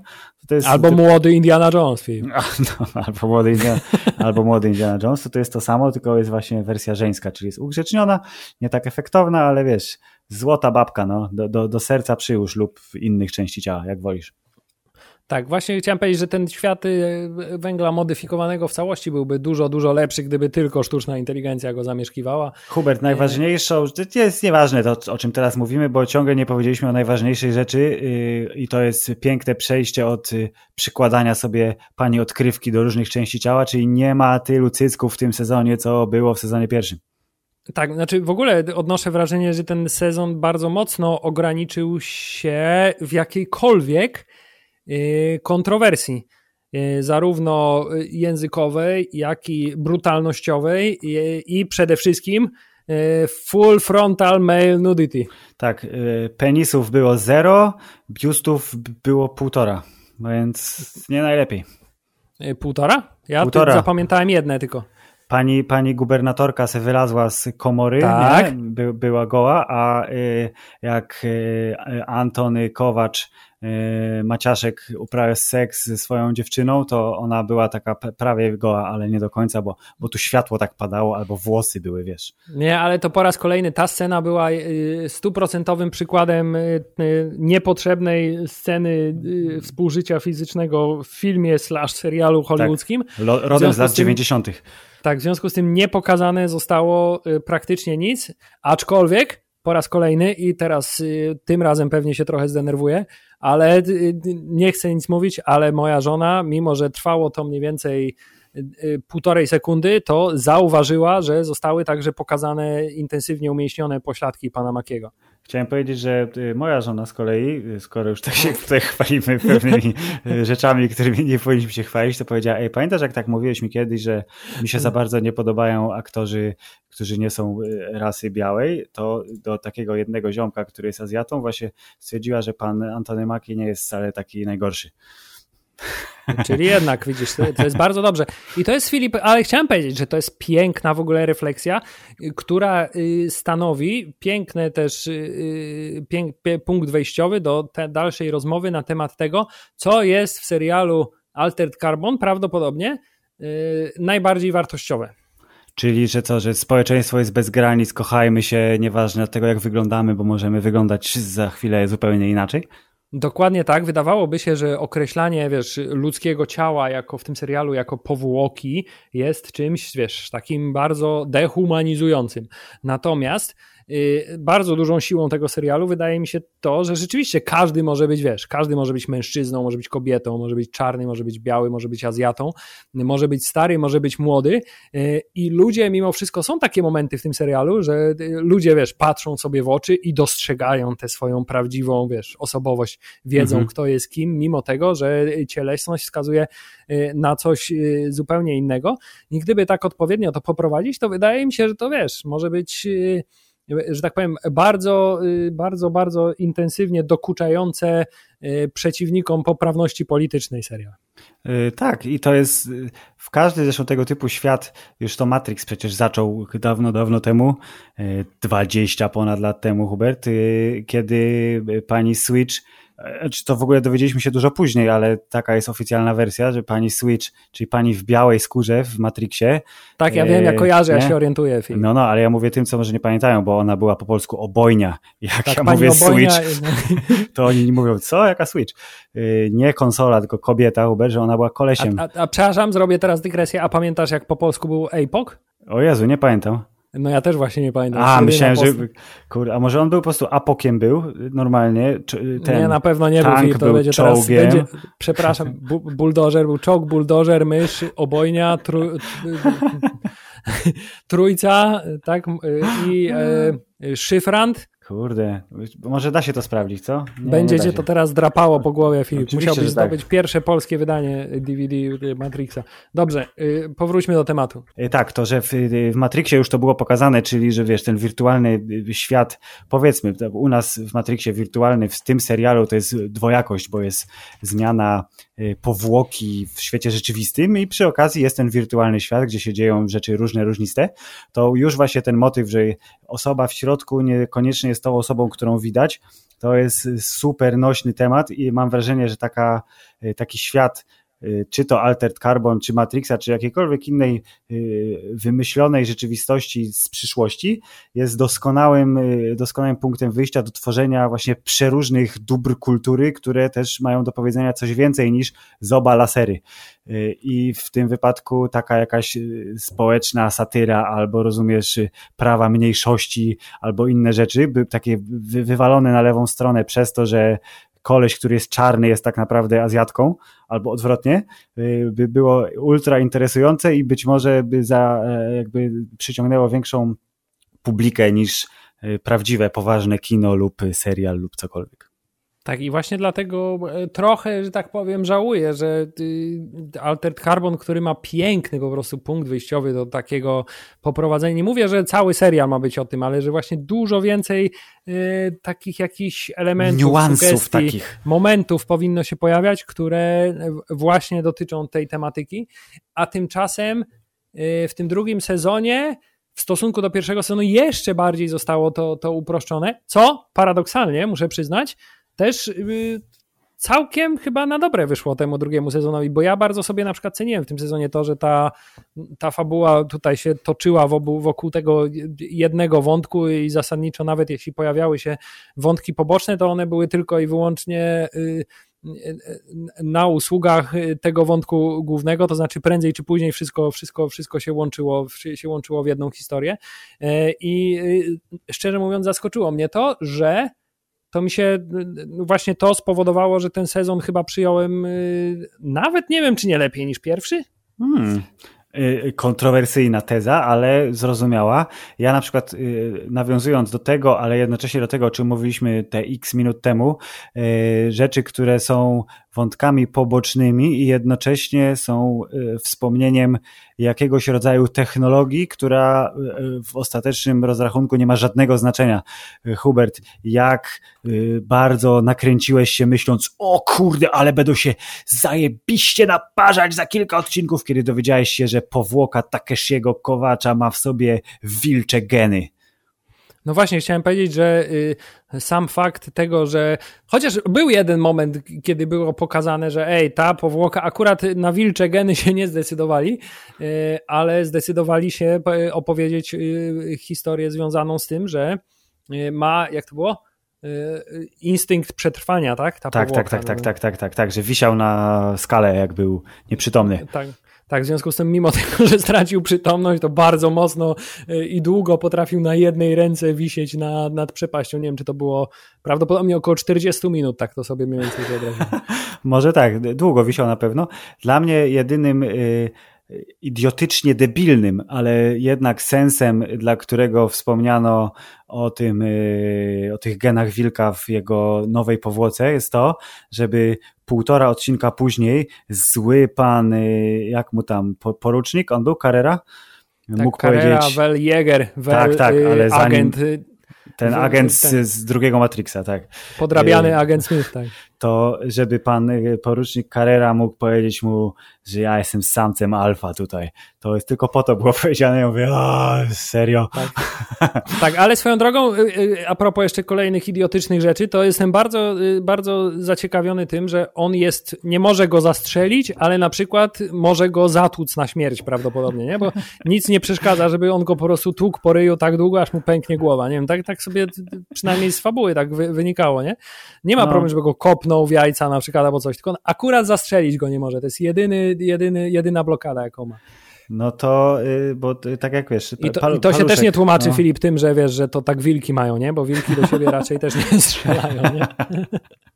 To jest, albo młody Indiana Jones film. No, albo, młody Indiana, albo młody Indiana Jones, to, to jest to samo, tylko jest właśnie wersja żeńska, czyli jest ugrzeczniona, nie tak efektowna, ale wiesz, złota babka, no, do, do, do serca przyłóż lub innych części ciała, jak wolisz. Tak, właśnie chciałem powiedzieć, że ten świat y, węgla modyfikowanego w całości byłby dużo, dużo lepszy, gdyby tylko sztuczna inteligencja go zamieszkiwała. Hubert, najważniejszą, to jest nieważne to, o czym teraz mówimy, bo ciągle nie powiedzieliśmy o najważniejszej rzeczy y, i to jest piękne przejście od y, przykładania sobie pani odkrywki do różnych części ciała, czyli nie ma tylu cycków w tym sezonie, co było w sezonie pierwszym. Tak, znaczy w ogóle odnoszę wrażenie, że ten sezon bardzo mocno ograniczył się w jakiejkolwiek Y, kontrowersji, y, zarówno językowej, jak i brutalnościowej y, i przede wszystkim full frontal male nudity. Tak, penisów było zero, biustów było półtora, no więc nie najlepiej. Półtora? Ja półtora. zapamiętałem jedne tylko. Pani, pani gubernatorka se wylazła z komory, tak. By, była goła, a jak Antony Kowacz Maciaszek uprawiał seks ze swoją dziewczyną, to ona była taka prawie goła, ale nie do końca, bo, bo tu światło tak padało, albo włosy były, wiesz. Nie, ale to po raz kolejny ta scena była e, stuprocentowym przykładem e, niepotrzebnej sceny współżycia fizycznego w filmie slash serialu hollywoodzkim. Tak, rodem z lat 90. Tak, w związku z tym nie pokazane zostało praktycznie nic, aczkolwiek po raz kolejny i teraz tym razem pewnie się trochę zdenerwuję, ale y, nie chcę nic mówić, ale moja żona, mimo że trwało to mniej więcej y, y, półtorej sekundy, to zauważyła, że zostały także pokazane intensywnie umieśnione pośladki pana Makiego. Chciałem powiedzieć, że moja żona z kolei, skoro już tak się tutaj chwalimy pewnymi rzeczami, którymi nie powinniśmy się chwalić, to powiedziała, ej, pamiętasz jak tak mówiłeś mi kiedyś, że mi się za bardzo nie podobają aktorzy którzy nie są y, rasy białej, to do takiego jednego ziomka, który jest Azjatą, właśnie stwierdziła, że pan Antony Maki nie jest wcale taki najgorszy. Czyli jednak, widzisz, to jest bardzo dobrze. I to jest Filip, ale chciałem powiedzieć, że to jest piękna w ogóle refleksja, która y, stanowi piękny też y, pięk, punkt wejściowy do dalszej rozmowy na temat tego, co jest w serialu Altered Carbon prawdopodobnie najbardziej wartościowe. Czyli, że co, że społeczeństwo jest bez granic, kochajmy się, nieważne od tego, jak wyglądamy, bo możemy wyglądać za chwilę zupełnie inaczej? Dokładnie tak. Wydawałoby się, że określanie, wiesz, ludzkiego ciała jako w tym serialu jako powłoki jest czymś, wiesz, takim bardzo dehumanizującym. Natomiast bardzo dużą siłą tego serialu wydaje mi się to, że rzeczywiście każdy może być, wiesz, każdy może być mężczyzną, może być kobietą, może być czarny, może być biały, może być Azjatą, może być stary, może być młody y, i ludzie mimo wszystko, są takie momenty w tym serialu, że y, ludzie, wiesz, patrzą sobie w oczy i dostrzegają tę swoją prawdziwą, wiesz, osobowość, wiedzą mhm. kto jest kim, mimo tego, że cielesność wskazuje na coś zupełnie innego i gdyby tak odpowiednio to poprowadzić, to wydaje mi się, że to, wiesz, może być że tak powiem, bardzo, y, bardzo, bardzo intensywnie dokuczające y, przeciwnikom poprawności politycznej serial. Y, tak, i to jest w każdy zresztą tego typu świat, już to Matrix przecież zaczął dawno, dawno temu, 20 ponad lat temu, Hubert, kiedy pani Switch E, czy to w ogóle dowiedzieliśmy się dużo później, ale taka jest oficjalna wersja, że pani Switch, czyli pani w białej skórze w Matrixie. Tak, ja wiem, ja kojarzę, nie? ja się orientuję. Film. No, no, ale ja mówię tym, co może nie pamiętają, bo ona była po polsku obojnia. Jak tak, ja mówię obojnia... Switch, to oni mówią, co, jaka Switch? Y, nie konsola, tylko kobieta, Hubert, że ona była kolesiem. A, a, a przepraszam, zrobię teraz dygresję, a pamiętasz jak po polsku był APOC? O Jezu, nie pamiętam. No ja też właśnie nie pamiętam. A, myślałem, że kur, a może on był po prostu apokiem był normalnie? Ten nie, na pewno nie był, Filip, to będzie teraz, będzie, przepraszam, bu, buldożer był czołg, buldożer, mysz, obojnia, tru, trójca, tak, i e, szyfrant, Kurde, może da się to sprawdzić, co? Nie, Będziecie to teraz drapało po głowie, Filip. Oczywiście, Musiałbyś zdobyć tak. pierwsze polskie wydanie DVD Matrixa. Dobrze, y, powróćmy do tematu. Y, tak, to, że w, w Matrixie już to było pokazane, czyli, że wiesz, ten wirtualny y, świat, powiedzmy, u nas w Matrixie wirtualny, w tym serialu to jest dwojakość, bo jest zmiana powłoki w świecie rzeczywistym i przy okazji jest ten wirtualny świat, gdzie się dzieją rzeczy różne, różniste, to już właśnie ten motyw, że osoba w środku niekoniecznie jest tą osobą, którą widać. To jest super nośny temat i mam wrażenie, że taka, e, taki świat Y, czy to Altered Carbon, czy Matrixa, czy jakiejkolwiek innej y, wymyślonej rzeczywistości z przyszłości, jest doskonałym, y, doskonałym punktem wyjścia do tworzenia właśnie przeróżnych dóbr kultury, które też mają do powiedzenia coś więcej niż zoba lasery. I w tym wypadku taka jakaś społeczna satyra, albo rozumiesz, prawa mniejszości, albo inne rzeczy, by takie wywalone na lewą stronę przez to, że koleś, który jest czarny, jest tak naprawdę Azjatką, albo odwrotnie, y, by było ultra interesujące i być może by za, e, jakby przyciągnęło większą publikę niż e, prawdziwe, poważne kino lub serial lub cokolwiek. Tak, i właśnie dlatego e, trochę, że tak powiem, żałuję, że y, Altered Carbon, który ma piękny po prostu punkt wyjściowy do takiego poprowadzenia. Nie mówię, że cały serial ma być o tym, ale że właśnie dużo więcej y, takich jakichś elementów, niuansów takich momentów powinno się pojawiać, które właśnie dotyczą tej tematyki. A tymczasem y, w tym drugim sezonie w stosunku do pierwszego sezonu jeszcze bardziej zostało to, to uproszczone, co paradoksalnie, muszę przyznać, też y, całkiem chyba na dobre wyszło temu drugiemu sezonowi, bo ja bardzo sobie na przykład ceniłem w tym sezonie to, że ta, ta fabuła tutaj się toczyła wokół, wokół tego jednego wątku i zasadniczo nawet jeśli pojawiały się wątki poboczne, to one były tylko i wyłącznie y, y, na usługach tego wątku głównego, to znaczy prędzej czy później wszystko, wszystko, wszystko się, łączyło, się łączyło w jedną historię. I szczerze mówiąc, zaskoczyło mnie to, że to mi się no właśnie to spowodowało, że ten sezon chyba przyjąłem y, nawet nie wiem, czy nie lepiej niż pierwszy. Hmm. Y, kontrowersyjna teza, ale zrozumiała. Ja na przykład y, nawiązując do tego, ale jednocześnie do tego, o czym mówiliśmy te x minut temu, rzeczy, które są wątkami pobocznymi i jednocześnie są e, wspomnieniem jakiegoś rodzaju technologii, która e, w ostatecznym rozrachunku nie ma żadnego znaczenia. E, Hubert, jak bardzo nakręciłeś się myśląc, o kurde, ale będą się zajebiście naparzać za kilka odcinków, kiedy dowiedziałeś się, że powłoka Takeshiego Kowacza ma w sobie wilcze geny. No właśnie, chciałem powiedzieć, że y, sam fakt tego, że chociaż był jeden moment, kiedy było pokazane, że ej, ta powłoka, akurat na wilcze geny się nie zdecydowali, y, ale zdecydowali się y, opowiedzieć historię związaną z tym, że ma, jak to było? instynkt przetrwania, tak? Ta tak, tak powłoka, tak, tak, no. tak, tak, tak, tak, tak, że wisiał na skale, jak był nieprzytomny. Tak, tak, w związku z tym, mimo tego, że stracił przytomność, to bardzo mocno y, i długo potrafił na jednej ręce wisieć nad, nad przepaścią. Nie wiem, czy to było prawdopodobnie około 40 minut, tak to sobie mniej więcej wyobrażam. Może tak, długo wisiał na pewno. Dla mnie jedynym. Yy idiotycznie debilnym, ale jednak sensem, dla którego wspomniano o tym, y, o tych genach wilka w jego nowej powłoce jest to, żeby półtora odcinka później zły pan, y, jak mu tam, porucznik, on był, Carrera? Tak, mógł Carrera, powiedzieć... Wel Jäger, Wel, tak, tak, ale zanim... agent ten agent z, z, drugiego Matrixa, tak. Podrabiany y, agent Smith, tak. To, żeby pan porucznik Carrera mógł powiedzieć mu, że ja jestem samcem alfa tutaj. To jest tylko po to było powiedziane. Ja mówię, serio? Tak. tak, ale swoją drogą, y, y, a propos jeszcze kolejnych idiotycznych rzeczy, to jestem bardzo, bardzo zaciekawiony tym, że on jest, nie może go zastrzelić, ale na przykład może go zatłuc na śmierć prawdopodobnie, nie? Bo nic nie przeszkadza, żeby on go po prostu tłukł po ryju tak długo, aż mu pęknie głowa. Nie wiem, tak, tak sobie przynajmniej z fabuły tak wy, wynikało, nie? Nie ma no. problemu, żeby go kopnął w jajca na przykład albo coś, tylko akurat zastrzelić go nie może. To jest jedyny jedyny, jedyna blokada, jaką ma. No to, y, bo tak jak wiesz. I to, pal, i to się też nie tłumaczy, no. Filip, tym, że wiesz, że to tak wilki mają, nie? Bo wilki do siebie raczej też nie strzelają, nie?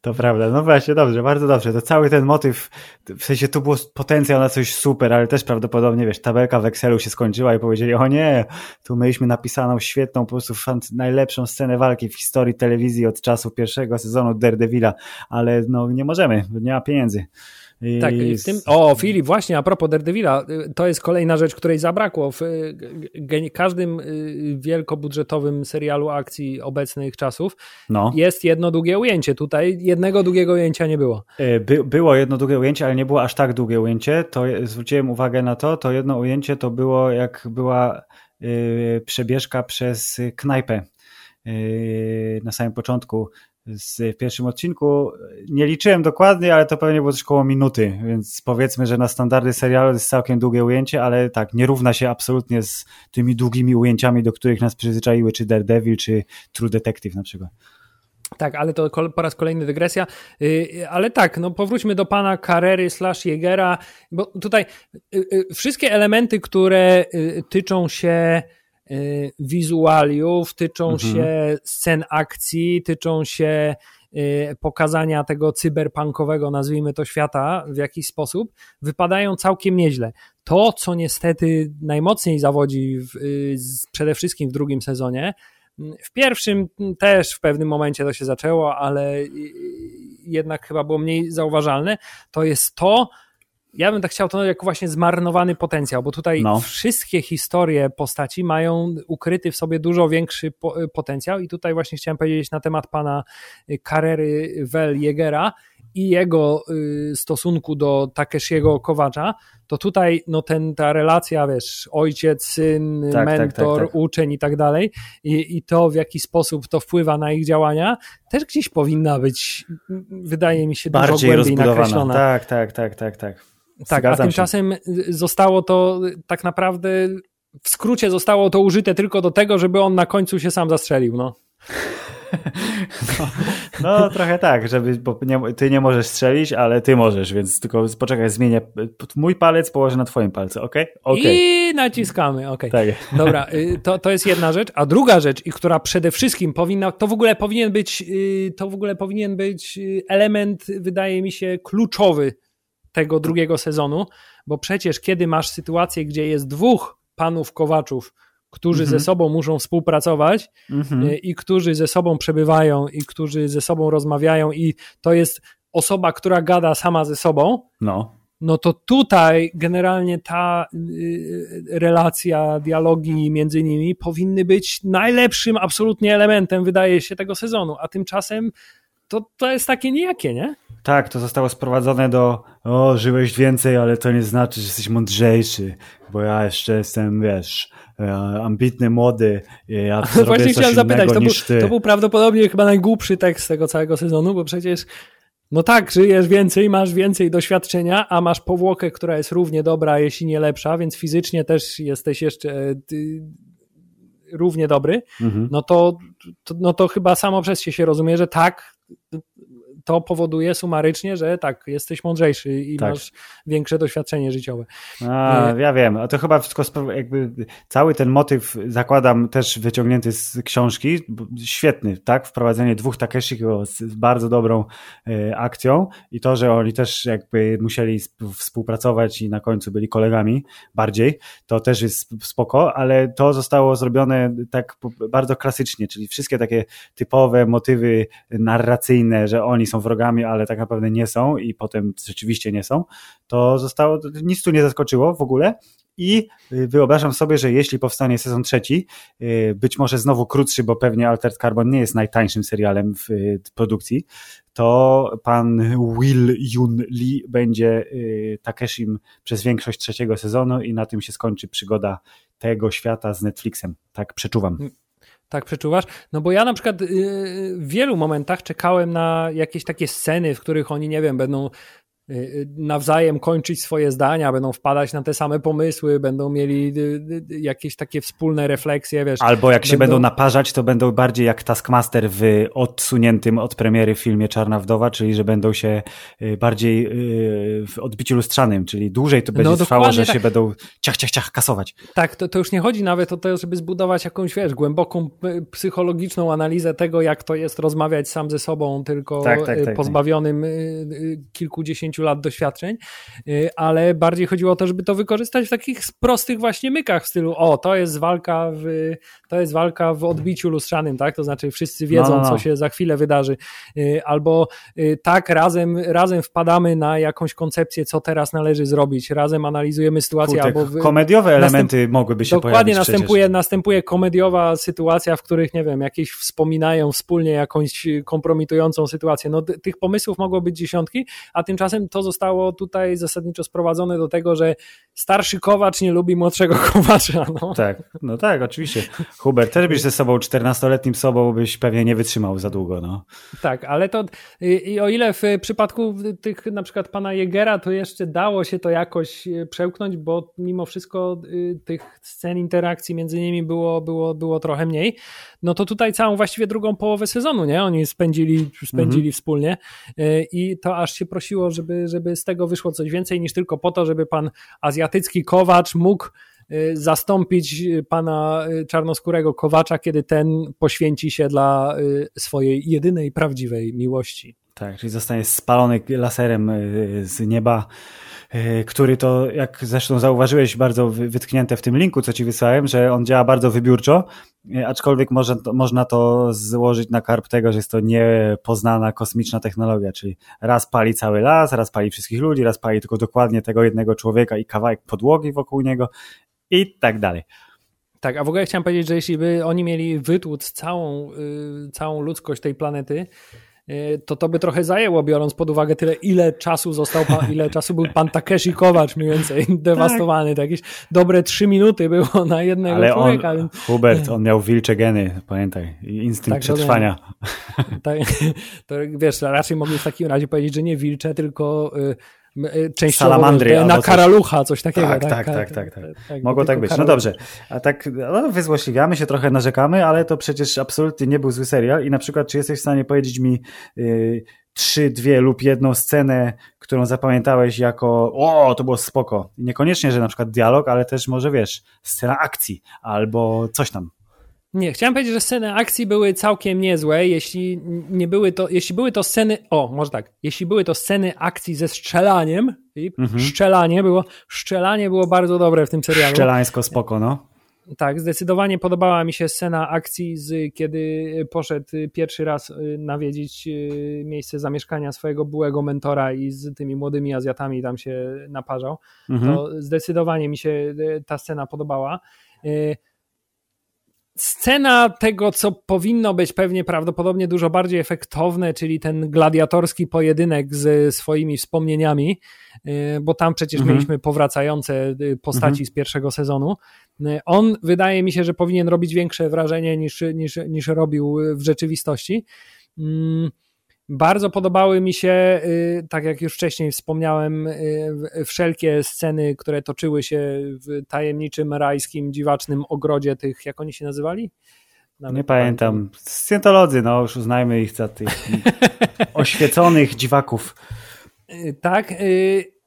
To prawda, no właśnie, dobrze, bardzo dobrze. To cały ten motyw, w sensie tu był potencjał na coś super, ale też prawdopodobnie, wiesz, tabelka w Excelu się skończyła i powiedzieli, o nie, tu mieliśmy napisaną świetną, po prostu najlepszą scenę walki w historii telewizji od czasu pierwszego sezonu Daredevila, ale no nie możemy, nie ma pieniędzy. Tak, w tym, o Filip, właśnie a propos Daredevila, y, to jest kolejna rzecz, której zabrakło w y, każdym y, wielkobudżetowym serialu akcji obecnych czasów no. jest jedno długie ujęcie. Tutaj jednego długiego ujęcia nie było. By, było jedno długie ujęcie, ale nie było aż tak długie ujęcie. To zwróciłem uwagę na to, to jedno ujęcie to było jak była y, przebieżka przez knajpę na samym początku z pierwszym odcinku. Nie liczyłem dokładnie, ale to pewnie było coś koło minuty, więc powiedzmy, że na standardy serialu jest całkiem długie ujęcie, ale tak, nie równa się absolutnie z tymi długimi ujęciami, do których nas przyzwyczaiły, czy Daredevil, czy True Detective na przykład. Tak, ale to po raz kolejny dygresja. Y, ale tak, no powróćmy do pana Carrery slash Jägera, bo tutaj y, y, wszystkie elementy, które tyczą się Y, wizualiów, tyczą mhm. się scen akcji, tyczą się y, pokazania tego cyberpunkowego, nazwijmy to świata w jakiś sposób, wypadają całkiem nieźle. To, co niestety najmocniej zawodzi w, y, przede wszystkim w drugim sezonie, w pierwszym też w pewnym momencie to się zaczęło, ale jednak chyba było mniej zauważalne, to jest to, ja bym tak chciał to jako właśnie zmarnowany potencjał, bo tutaj no. wszystkie historie postaci mają ukryty w sobie dużo większy potencjał i tutaj właśnie chciałem powiedzieć na temat pana Karery Wel Jägera i jego y, stosunku do Takeshiego Kowacza, to tutaj no ten, ta relacja, wiesz, ojciec, syn, tak, tak mentor, tak, tak, uczeń i tak dalej i, i to w jaki sposób to wpływa na ich działania, też gdzieś powinna być, wydaje mi się, Bardziej dużo głębiej nakreślona. Tak, tak, tak, tak, tak. Tak, a tymczasem się. zostało to tak naprawdę, w skrócie zostało to użyte tylko do tego, żeby on na końcu się sam zastrzelił, no. No, no, trochę tak, żeby, bo nie, ty nie możesz strzelić, ale ty możesz, więc tylko poczekaj, zmienię. Mój palec położę na twoim palcu, ok? okay. I naciskamy, ok. Tak. Dobra, y, to, to jest jedna rzecz. A druga rzecz, i która przede wszystkim powinna, to w ogóle powinien być, y, to w ogóle powinien być y, element, wydaje mi się, kluczowy tego drugiego sezonu, bo przecież kiedy masz sytuację, gdzie jest dwóch panów Kowaczów, którzy mhm. ze sobą muszą współpracować mhm. Y, i którzy ze sobą przebywają i którzy ze sobą rozmawiają i to jest osoba, która gada sama ze sobą, no, no to tutaj generalnie ta y, relacja, dialogi między nimi powinny być najlepszym absolutnie elementem, wydaje się, tego sezonu, a tymczasem to, to jest takie nijakie, nie? Tak, to zostało sprowadzone do o, żyłeś więcej, ale to nie znaczy, że jesteś mądrzejszy, bo ja jeszcze jestem, wiesz, e, ambitny, młody, ja Właśnie chciałem zapytać, to był, to był prawdopodobnie chyba najgłupszy tekst tego całego sezonu, bo przecież no tak, żyjesz więcej, masz więcej doświadczenia, a masz powłokę, która jest równie dobra, jeśli nie lepsza, więc fizycznie też jesteś jeszcze e, równie dobry, mhm. no, to, to, no to chyba samo przez się się rozumie, że tak, to powoduje sumarycznie, że tak, jesteś mądrzejszy i tak. masz większe doświadczenie życiowe. A, ja wiem, a to chyba wszystko jakby cały ten motyw zakładam też wyciągnięty z książki, świetny, tak, wprowadzenie dwóch Takeshi z bardzo dobrą e, akcją. I to, że oni też jakby musieli współpracować i na końcu byli kolegami bardziej, to też jest spoko, ale to zostało zrobione tak bardzo klasycznie, czyli wszystkie takie typowe motywy narracyjne, że oni są wrogami, ale tak naprawdę nie są i potem rzeczywiście nie są, to zostało, nic tu nie zaskoczyło w ogóle i y, wyobrażam sobie, że jeśli powstanie sezon trzeci, y, być może znowu krótszy, bo pewnie Altered Carbon nie jest najtańszym serialem w y, produkcji, to pan Will Yun Lee będzie Takeshim przez większość trzeciego sezonu i na tym się skończy przygoda tego świata z Netflixem. Tak przeczuwam. Tak przeczuwasz? No bo ja na przykład w wielu momentach czekałem na jakieś takie sceny, w których oni, nie wiem, będą y, y, nawzajem kończyć swoje zdania, będą wpadać na te same pomysły, będą mieli jakieś takie wspólne refleksje, wiesz. Albo jak będą... się będą naparzać, to będą bardziej jak Taskmaster w odsuniętym od premiery filmie Czarna Wdowa, czyli że będą się bardziej w odbiciu lustrzanym, czyli dłużej to będzie no, trwało, że tak. się będą ciach, ciach, ciach kasować. Tak, to, to już nie chodzi nawet o to, żeby zbudować jakąś, wiesz, głęboką psychologiczną analizę tego, jak to jest rozmawiać sam ze sobą, tylko tak, tak, tak pozbawionym kilkudziesięciu lat doświadczeń, y, ale bardziej chodziło o to, żeby to wykorzystać w takich prostych właśnie mykach w stylu o, to jest walka w, to jest walka w odbiciu lustrzanym, tak? To znaczy wszyscy wiedzą, no, no, no. co się za chwilę wydarzy. Y, albo y, tak, razem, razem wpadamy na jakąś koncepcję, co teraz należy zrobić. Razem analizujemy sytuację. albo w, komediowe elementy następ, mogłyby się dokładnie pojawić. Dokładnie następuje, następuje komediowa sytuacja, w których, nie wiem, jakieś wspominają wspólnie jakąś kompromitującą sytuację. No, tych pomysłów mogło być dziesiątki, a tymczasem to zostało tutaj zasadniczo sprowadzone do tego, że starszy kowacz nie lubi młodszego kowacza. No. Tak, no tak, oczywiście. Hubert, też byś ze sobą 14-letnim sobą byś pewnie nie wytrzymał za długo. No. Tak, ale to i o ile w przypadku tych na przykład pana Jegera to jeszcze dało się to jakoś e, przełknąć, bo mimo wszystko y, tych scen interakcji między nimi było, było, było trochę mniej, no to tutaj całą właściwie drugą połowę sezonu, nie? Oni spędzili, spędzili mhm. wspólnie e, i to aż się prosiło, żeby, żeby z tego wyszło coś więcej niż tylko po to, żeby pan azjatycki kowacz mógł e, zastąpić pana e, czarnoskórego kowacza, kiedy ten poświęci się dla swojej jedynej prawdziwej miłości. Tak, czyli zostanie spalony laserem z nieba E, który to, jak zresztą zauważyłeś, bardzo wytknięte w tym linku, co ci wysłałem, że on działa bardzo wybiórczo, aczkolwiek może, można to złożyć na karp tego, że jest to niepoznana kosmiczna technologia, czyli raz pali cały las, raz pali wszystkich ludzi, raz pali tylko dokładnie tego jednego człowieka i kawałek podłogi wokół niego i tak dalej. Tak, a w ogóle chciałem powiedzieć, że jeśli by oni mieli wytłuc całą, yy, całą ludzkość tej planety, Y, to to by trochę zajęło, biorąc pod uwagę tyle, ile czasu został, pan, ile czasu był pan Takeshi Kowacz mniej więcej dewastowany. Tak. jakieś dobre trzy minuty było na jednego Ale człowieka. On, Hubert, on miał wilcze geny, pamiętaj, instynkt tak, przetrwania. Tak, to wiesz, raczej mogli w takim razie powiedzieć, że nie wilcze, tylko y, E, częściowo Salamandry, na karalucha, coś takiego. Tak, tak, tak. tak, tak, tak. tak Mogło tak być. No dobrze. A tak no, wyzłośliwiamy się, trochę narzekamy, ale to przecież absolutnie nie był zły serial i na przykład czy jesteś w stanie powiedzieć mi yy, trzy, dwie lub jedną scenę, którą zapamiętałeś jako o, to było spoko. Niekoniecznie, że na przykład dialog, ale też może wiesz, scena akcji albo coś tam. Nie, chciałem powiedzieć, że sceny akcji były całkiem niezłe, jeśli nie były to, jeśli były to sceny, o, może tak, jeśli były to sceny akcji ze strzelaniem, mhm. strzelanie było, strzelanie było bardzo dobre w tym serialu. Szczelańsko spoko, no. Tak, zdecydowanie podobała mi się scena akcji, z, kiedy poszedł pierwszy raz y, nawiedzić y, miejsce zamieszkania swojego byłego mentora i z tymi młodymi Azjatami tam się naparzał. Mhm. To zdecydowanie mi się y, ta scena podobała scena tego, co powinno być pewnie prawdopodobnie dużo bardziej efektowne, czyli ten gladiatorski pojedynek z swoimi wspomnieniami, y, bo tam przecież mhm. mieliśmy powracające y, postaci mhm. z pierwszego sezonu. Y, on wydaje mi się, że powinien robić większe wrażenie niż, niż, niż robił w rzeczywistości. Bardzo podobały mi się, y, tak jak już wcześniej wspomniałem, y, wszelkie sceny, które toczyły się w tajemniczym rajskim, dziwacznym ogrodzie tych, jak oni się nazywali? Nawet nie pamiętam. Scientolodzy, no już uznajmy ich za tych oświeconych dziwaków. Y, tak.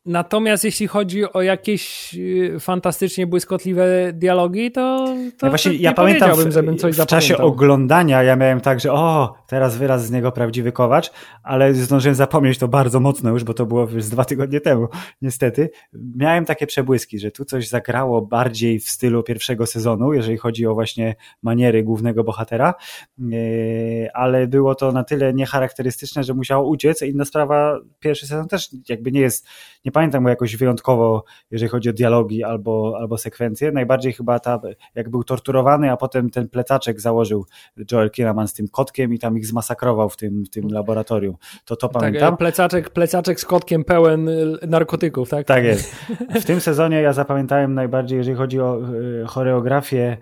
Natomiast jeśli chodzi o jakieś y, fantastycznie błyskotliwe dialogi, to, to, ja właśnie, ja pamiętam w, żebym coś w czasie oglądania ja miałem tak, że o, teraz wyraz z niego prawdziwy kowacz, ale zdążyłem zapomnieć to bardzo mocno już, bo to było już dwa tygodnie temu, niestety. Miałem takie przebłyski, że tu coś zagrało bardziej w stylu pierwszego sezonu, jeżeli chodzi o właśnie maniery głównego bohatera, yy, ale było to na tyle niecharakterystyczne, że musiało uciec. Inna sprawa, pierwszy sezon też jakby nie jest, nie nie pamiętam go jakoś wyjątkowo, jeżeli chodzi o dialogi albo, albo sekwencje. Najbardziej chyba ta, jak był torturowany, a potem ten plecaczek założył Joel Kinnaman z tym kotkiem i tam ich zmasakrował w tym, w tym laboratorium. To to tak, pamiętam. Plecaczek, plecaczek z kotkiem pełen y, narkotyków, tak? Tak jest. W tym sezonie ja zapamiętałem najbardziej, jeżeli chodzi o y, choreografię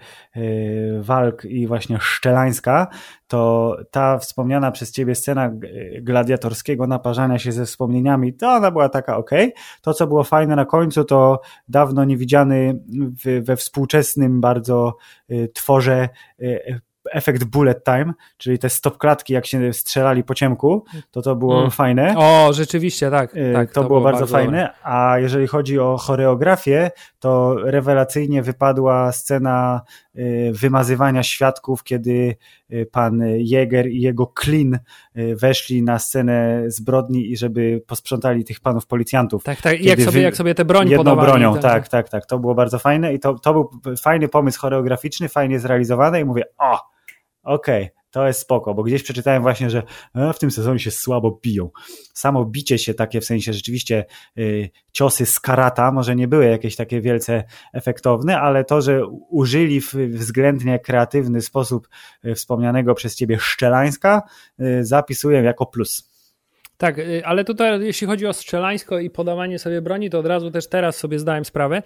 walk i właśnie szczelańska, to ta wspomniana przez ciebie scena gladiatorskiego naparzania się ze wspomnieniami, to ona była taka ok. To, co było fajne na końcu, to dawno niewidziany we współczesnym bardzo tworze efekt bullet time, czyli te stop klatki, jak się strzelali po ciemku, to to było mm. fajne. O, rzeczywiście, tak. Tak to, to, było, bardzo, bardzo fajne. Dobre. A jeżeli chodzi o choreografię, to rewelacyjnie wypadła scena wymazywania świadków, kiedy pan Jäger i jego klin weszli na scenę zbrodni i żeby posprzątali tych panów policjantów. Tak, tak. I jak sobie, jak sobie te broń jedną podawali. bronią, tak, tak, tak, tak. To było bardzo fajne i to, to był fajny pomysł choreograficzny, fajnie zrealizowany i mówię, o, okej, okay, to jest spoko, bo gdzieś przeczytałem właśnie, że e, w tym sezonie się słabo biją. Samo bicie się takie w sensie rzeczywiście y, ciosy z karata może nie były jakieś takie wielce efektowne, ale to, że użyli w względnie kreatywny sposób y, wspomnianego przez ciebie Szczelańska, y, zapisuję jako plus. Tak, ale tutaj jeśli chodzi o strzelańsko i podawanie sobie broni, to od razu też teraz sobie zdałem sprawę,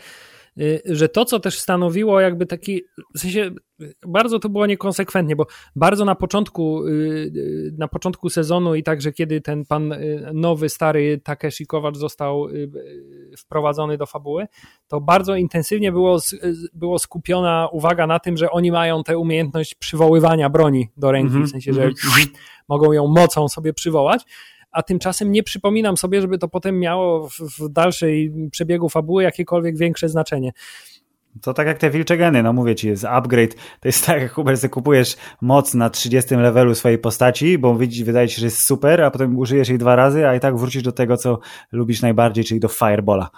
że to, co też stanowiło jakby taki, w sensie bardzo to było niekonsekwentnie, bo bardzo na początku, y, y, na początku sezonu i także kiedy ten pan nowy, stary Takeshi Kowacz został wprowadzony do fabuły, to bardzo intensywnie było, było skupiona uwaga na tym, że oni mają tę umiejętność przywoływania broni do ręki, mm -hmm. w sensie, że mm -hmm. mogą ją mocą sobie przywołać, a tymczasem nie przypominam sobie, żeby to potem miało w, w dalszej przebiegu fabuły jakiekolwiek większe znaczenie. To tak jak te wilcze geny, no mówię ci, jest upgrade. To jest tak, jak Hubert, kupujesz moc na 30 levelu swojej postaci, bo widzi, wydaje ci się, że jest super, a potem użyjesz jej dwa razy, a i tak wrócisz do tego, co lubisz najbardziej, czyli do Firebola.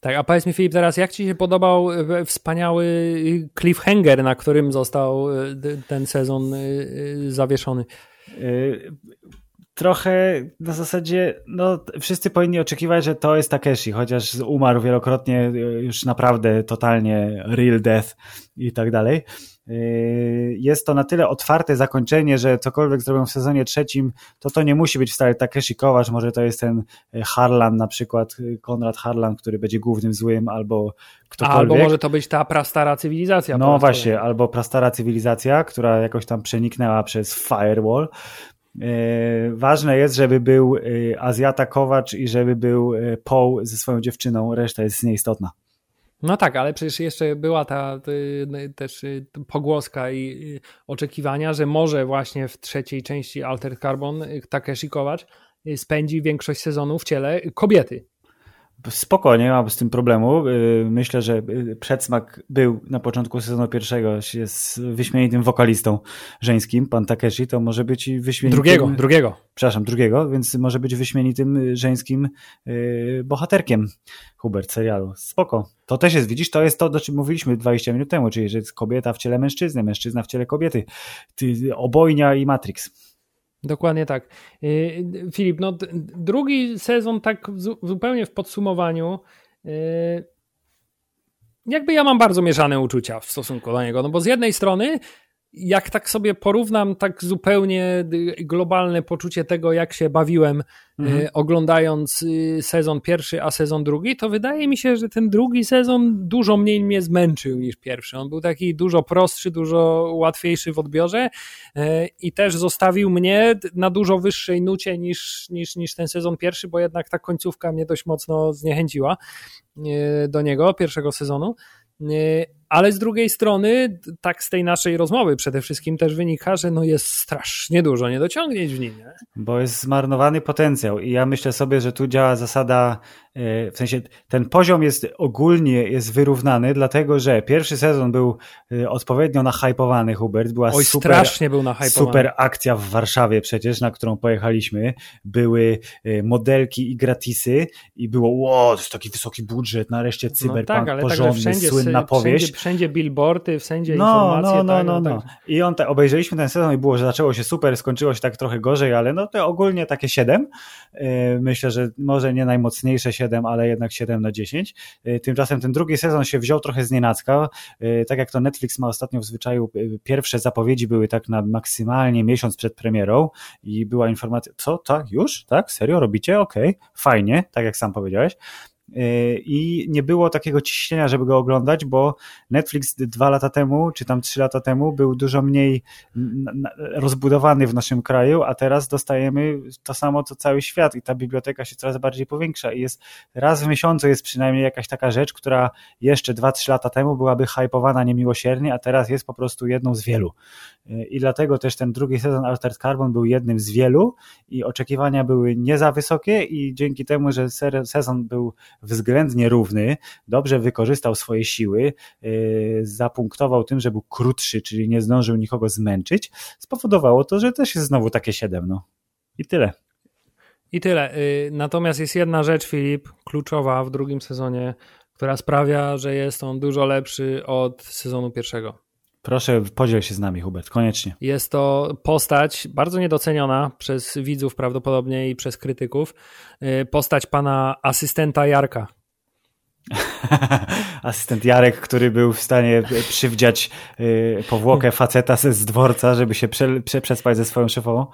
Tak, a powiedz mi Filip teraz, jak ci się podobał e, wspaniały cliffhanger, na którym został e, ten sezon e, zawieszony? Trochę na zasadzie, no wszyscy powinni oczekiwać, że to jest Takeshi, chociaż umarł wielokrotnie, już naprawdę totalnie real death i tak dalej. Yy, jest to na tyle otwarte zakończenie, że cokolwiek zrobią w sezonie trzecim, to to nie musi być wcale Takeshi Kowasz, może to jest ten Harlan na przykład, Konrad Harlan, który będzie głównym złym, albo ktokolwiek. Albo może to być ta prastara cywilizacja. No właśnie, albo prastara cywilizacja, która jakoś tam przeniknęła przez firewall. E, ważne jest, żeby był e, Azjata Kowacz i żeby był e, Paul ze swoją dziewczyną, reszta jest nieistotna. No tak, ale przecież jeszcze była ta też pogłoska i oczekiwania, że może właśnie w trzeciej części Alter Carbon Takeshi Kowacz spędzi większość sezonu w ciele kobiety. Spokojnie, nie mam z tym problemu. Y, myślę, że y, przedsmak był na początku sezonu pierwszego, jest wyśmienitym wokalistą żeńskim, pan Takeshi, to może być i wyśmienitym... Drugiego, drugiego. Przepraszam, drugiego, więc może być wyśmienitym żeńskim y, bohaterkiem Hubert serialu. Spoko. To też jest, widzisz, to jest to, o czym mówiliśmy 20 minut temu, czyli że jest kobieta w ciele mężczyzny, mężczyzna w ciele kobiety. Obojnia i Matrix. Dokładnie tak. Y, Filip, no drugi sezon tak zupełnie w podsumowaniu y, jakby ja mam bardzo mieszane uczucia w stosunku do niego, no bo z jednej strony jak tak sobie porównam tak zupełnie globalne poczucie tego, jak się bawiłem mhm. y, oglądając y, sezon pierwszy, a sezon drugi, to wydaje mi się, że ten drugi sezon dużo mniej mnie zmęczył niż pierwszy. On był taki dużo prostszy, dużo łatwiejszy w odbiorze y, i też zostawił mnie na dużo wyższej nucie niż, niż, niż ten sezon pierwszy, bo jednak ta końcówka mnie dość mocno zniechęciła do niego, pierwszego sezonu. Ale z drugiej strony, tak z tej naszej rozmowy przede wszystkim też wynika, że no jest strasznie dużo niedociągnięć w nim. Nie? Bo jest zmarnowany potencjał i ja myślę sobie, że tu działa zasada, w sensie ten poziom jest ogólnie jest wyrównany, dlatego że pierwszy sezon był e, odpowiednio nahypowany, Hubert, była Oj, super, strasznie był super akcja w Warszawie przecież, na którą pojechaliśmy. Były e, modelki i gratisy i było, wow, to jest taki wysoki budżet, nareszcie cyberpunk no tak, ale porządny, wszędzie, słynna powieść. Wszędzie wszędzie billboardy, wszędzie no, informacje. No, no, tak, no, no, no. Tak. I on te, obejrzeliśmy ten sezon i było, że zaczęło się super, skończyło się tak trochę gorzej, ale no to ogólnie takie 7. Yy, myślę, że może nie najmocniejsze 7, ale jednak 7 na 10. Yy, tymczasem ten drugi sezon się wziął trochę z nienacka. Yy, tak jak to Netflix ma ostatnio w zwyczaju, pierwsze zapowiedzi były tak na maksymalnie miesiąc przed premierą i była informacja, co, tak, już? Tak? Serio? Robicie? Okej, okay. fajnie, tak jak sam powiedziałeś. I nie było takiego ciśnienia, żeby go oglądać, bo Netflix dwa lata temu, czy tam trzy lata temu był dużo mniej rozbudowany w naszym kraju, a teraz dostajemy to samo co cały świat i ta biblioteka się coraz bardziej powiększa i jest raz w miesiącu jest przynajmniej jakaś taka rzecz, która jeszcze dwa, trzy lata temu byłaby hypowana niemiłosiernie, a teraz jest po prostu jedną z wielu. I dlatego też ten drugi sezon Altered Carbon był jednym z wielu i oczekiwania były nie za wysokie i dzięki temu, że sezon był względnie równy, dobrze wykorzystał swoje siły, yy, zapunktował tym, że był krótszy, czyli nie zdążył nikogo zmęczyć, spowodowało to, że też jest znowu takie 7. No. I tyle. I tyle. Y, natomiast jest jedna rzecz, Filip, kluczowa w drugim sezonie, która sprawia, że jest on dużo lepszy od sezonu pierwszego. Proszę, podziel się z nami, Hubert, koniecznie. Jest to postać bardzo niedoceniona przez widzów prawdopodobnie i przez krytyków. Y, postać pana asystenta Jarka. Asystent Jarek, który był w stanie przywdziać y, powłokę faceta z dworca, żeby się prze, prze, przespać ze swoją szefową.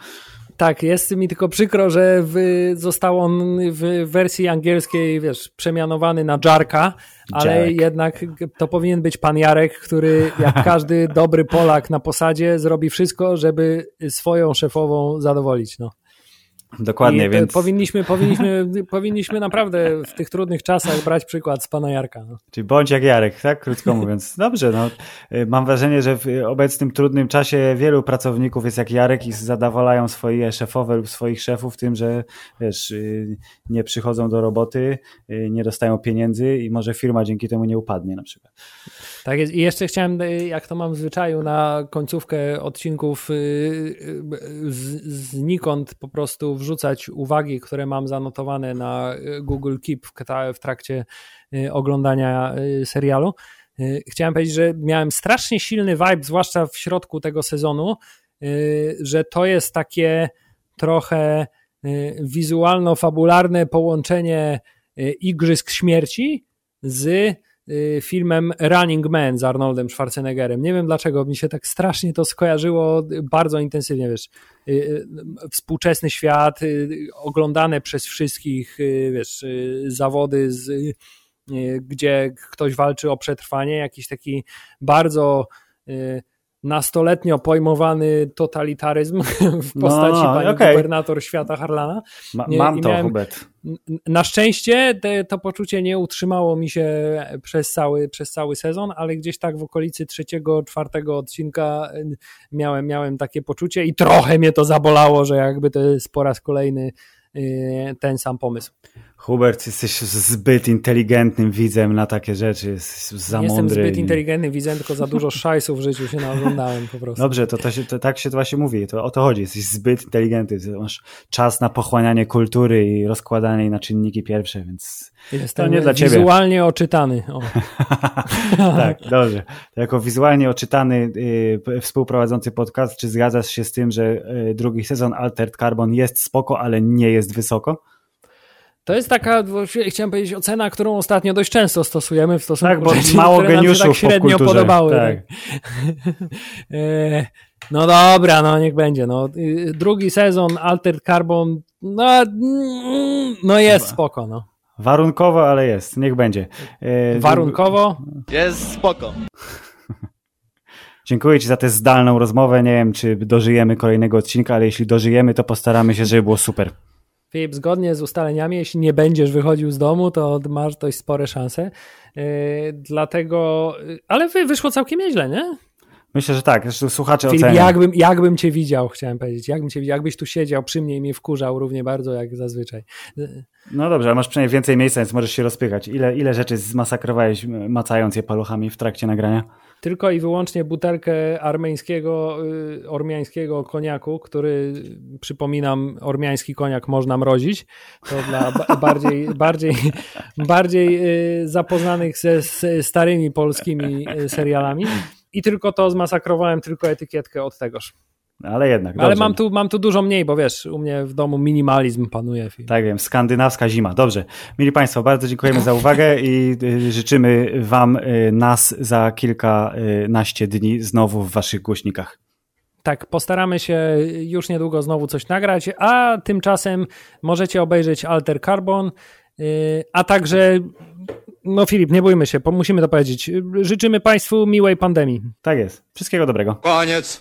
Tak, jest mi tylko przykro, że w, został on w wersji angielskiej, wiesz, przemianowany na Jarka, ale Jarek. jednak to powinien być pan Jarek, który jak każdy dobry Polak na posadzie zrobi wszystko, żeby swoją szefową zadowolić. No. Dokładnie, więc. Powinniśmy, powinniśmy, powinniśmy naprawdę w tych trudnych czasach brać przykład z pana Jarka. No. Czyli bądź jak Jarek, tak? Krótko mówiąc. Dobrze, no. Y, mam wrażenie, że w obecnym trudnym czasie wielu pracowników jest jak Jarek i zadowalają swoje szefowe lub swoich szefów tym, że wiesz, y, nie przychodzą do roboty, y, nie dostają pieniędzy i może firma dzięki temu nie upadnie na przykład. Tak jest. I jeszcze chciałem, jak to mam w zwyczaju, na końcówkę odcinków znikąd po prostu wrzucać uwagi, które mam zanotowane na Google Keep w trakcie oglądania serialu. Chciałem powiedzieć, że miałem strasznie silny vibe, zwłaszcza w środku tego sezonu, że to jest takie trochę wizualno-fabularne połączenie Igrzysk Śmierci z Y, filmem Running Man z Arnoldem Schwarzeneggerem. Nie wiem dlaczego, mi się tak strasznie to skojarzyło bardzo intensywnie, wiesz, y, y, współczesny świat, oglądane przez wszystkich, wiesz, zawody z gdzie ktoś walczy o przetrwanie, jakiś taki bardzo nastoletnio pojmowany totalitaryzm w postaci no, pani okay. gubernator świata Harlana. Ma, mam to, miałem, Hubert. Na szczęście te, to poczucie nie utrzymało mi się przez cały, przez cały sezon, ale gdzieś tak w okolicy trzeciego, czwartego odcinka miałem, miałem takie poczucie i trochę mnie to zabolało, że jakby to jest po raz kolejny y, ten sam pomysł. Hubert, jesteś zbyt inteligentnym widzem na takie rzeczy, jesteś za Jestem mądry. Jestem zbyt inteligentnym widzem, tylko za dużo szajsów w życiu się naoglądałem po prostu. Dobrze, to, to, się, to tak się to właśnie mówi, to o to chodzi, jesteś zbyt inteligentny, masz czas na pochłanianie kultury i rozkładanie jej na czynniki pierwsze, więc Jestem to nie dla ciebie. wizualnie oczytany. O. tak, dobrze. Jako wizualnie oczytany y, współprowadzący podcast, czy zgadzasz się z tym, że y, drugi sezon Altered Carbon jest spoko, ale nie jest wysoko? To jest taka, chciałem powiedzieć, ocena, którą ostatnio dość często stosujemy w stosunku tak, bo rzeczy, mało które geniuszów nam się tak średnio podobały. Tak. E, no dobra, no niech będzie. No. Drugi sezon Altered Carbon, no, no jest spoko. No. Warunkowo, ale jest, niech będzie. E, Warunkowo? Jest spoko. Dziękuję Ci za tę zdalną rozmowę. Nie wiem, czy dożyjemy kolejnego odcinka, ale jeśli dożyjemy, to postaramy się, żeby było super. Filip, zgodnie z ustaleniami, jeśli nie będziesz wychodził z domu, to masz dość spore szanse. Yy, dlatego, ale wyszło całkiem nieźle, nie? Myślę, że tak. Zresztą słuchacze Filip, ocenią. Jakbym, jakbym cię widział, chciałem powiedzieć. Jakbym cię jakbyś tu siedział przy mnie i mnie wkurzał równie bardzo jak zazwyczaj. No dobrze, ale masz przynajmniej więcej miejsca, więc możesz się rozpychać. Ile, ile rzeczy zmasakrowałeś, macając je paluchami w trakcie nagrania? tylko i wyłącznie butelkę armeńskiego, y, ormiańskiego koniaku, który przypominam, ormiański koniak można mrozić. To dla bardziej, bardziej, bardziej y, zapoznanych ze starymi polskimi y, serialami. I tylko to zmasakrowałem, tylko etykietkę od tegoż. Ale jednak. Ale mam tu, mam tu dużo mniej, bo wiesz, u mnie w domu minimalizm panuje. Tak wiem, skandynawska zima. Dobrze. Mili Państwo, bardzo dziękujemy za uwagę i y, życzymy Wam y, nas za kilkanaście dni znowu w Waszych głośnikach. Tak, postaramy się już niedługo znowu coś nagrać, a tymczasem możecie obejrzeć Alter Carbon A także, no Filip, nie bójmy się, musimy to powiedzieć. Życzymy Państwu miłej pandemii. Tak jest. Wszystkiego dobrego. Koniec.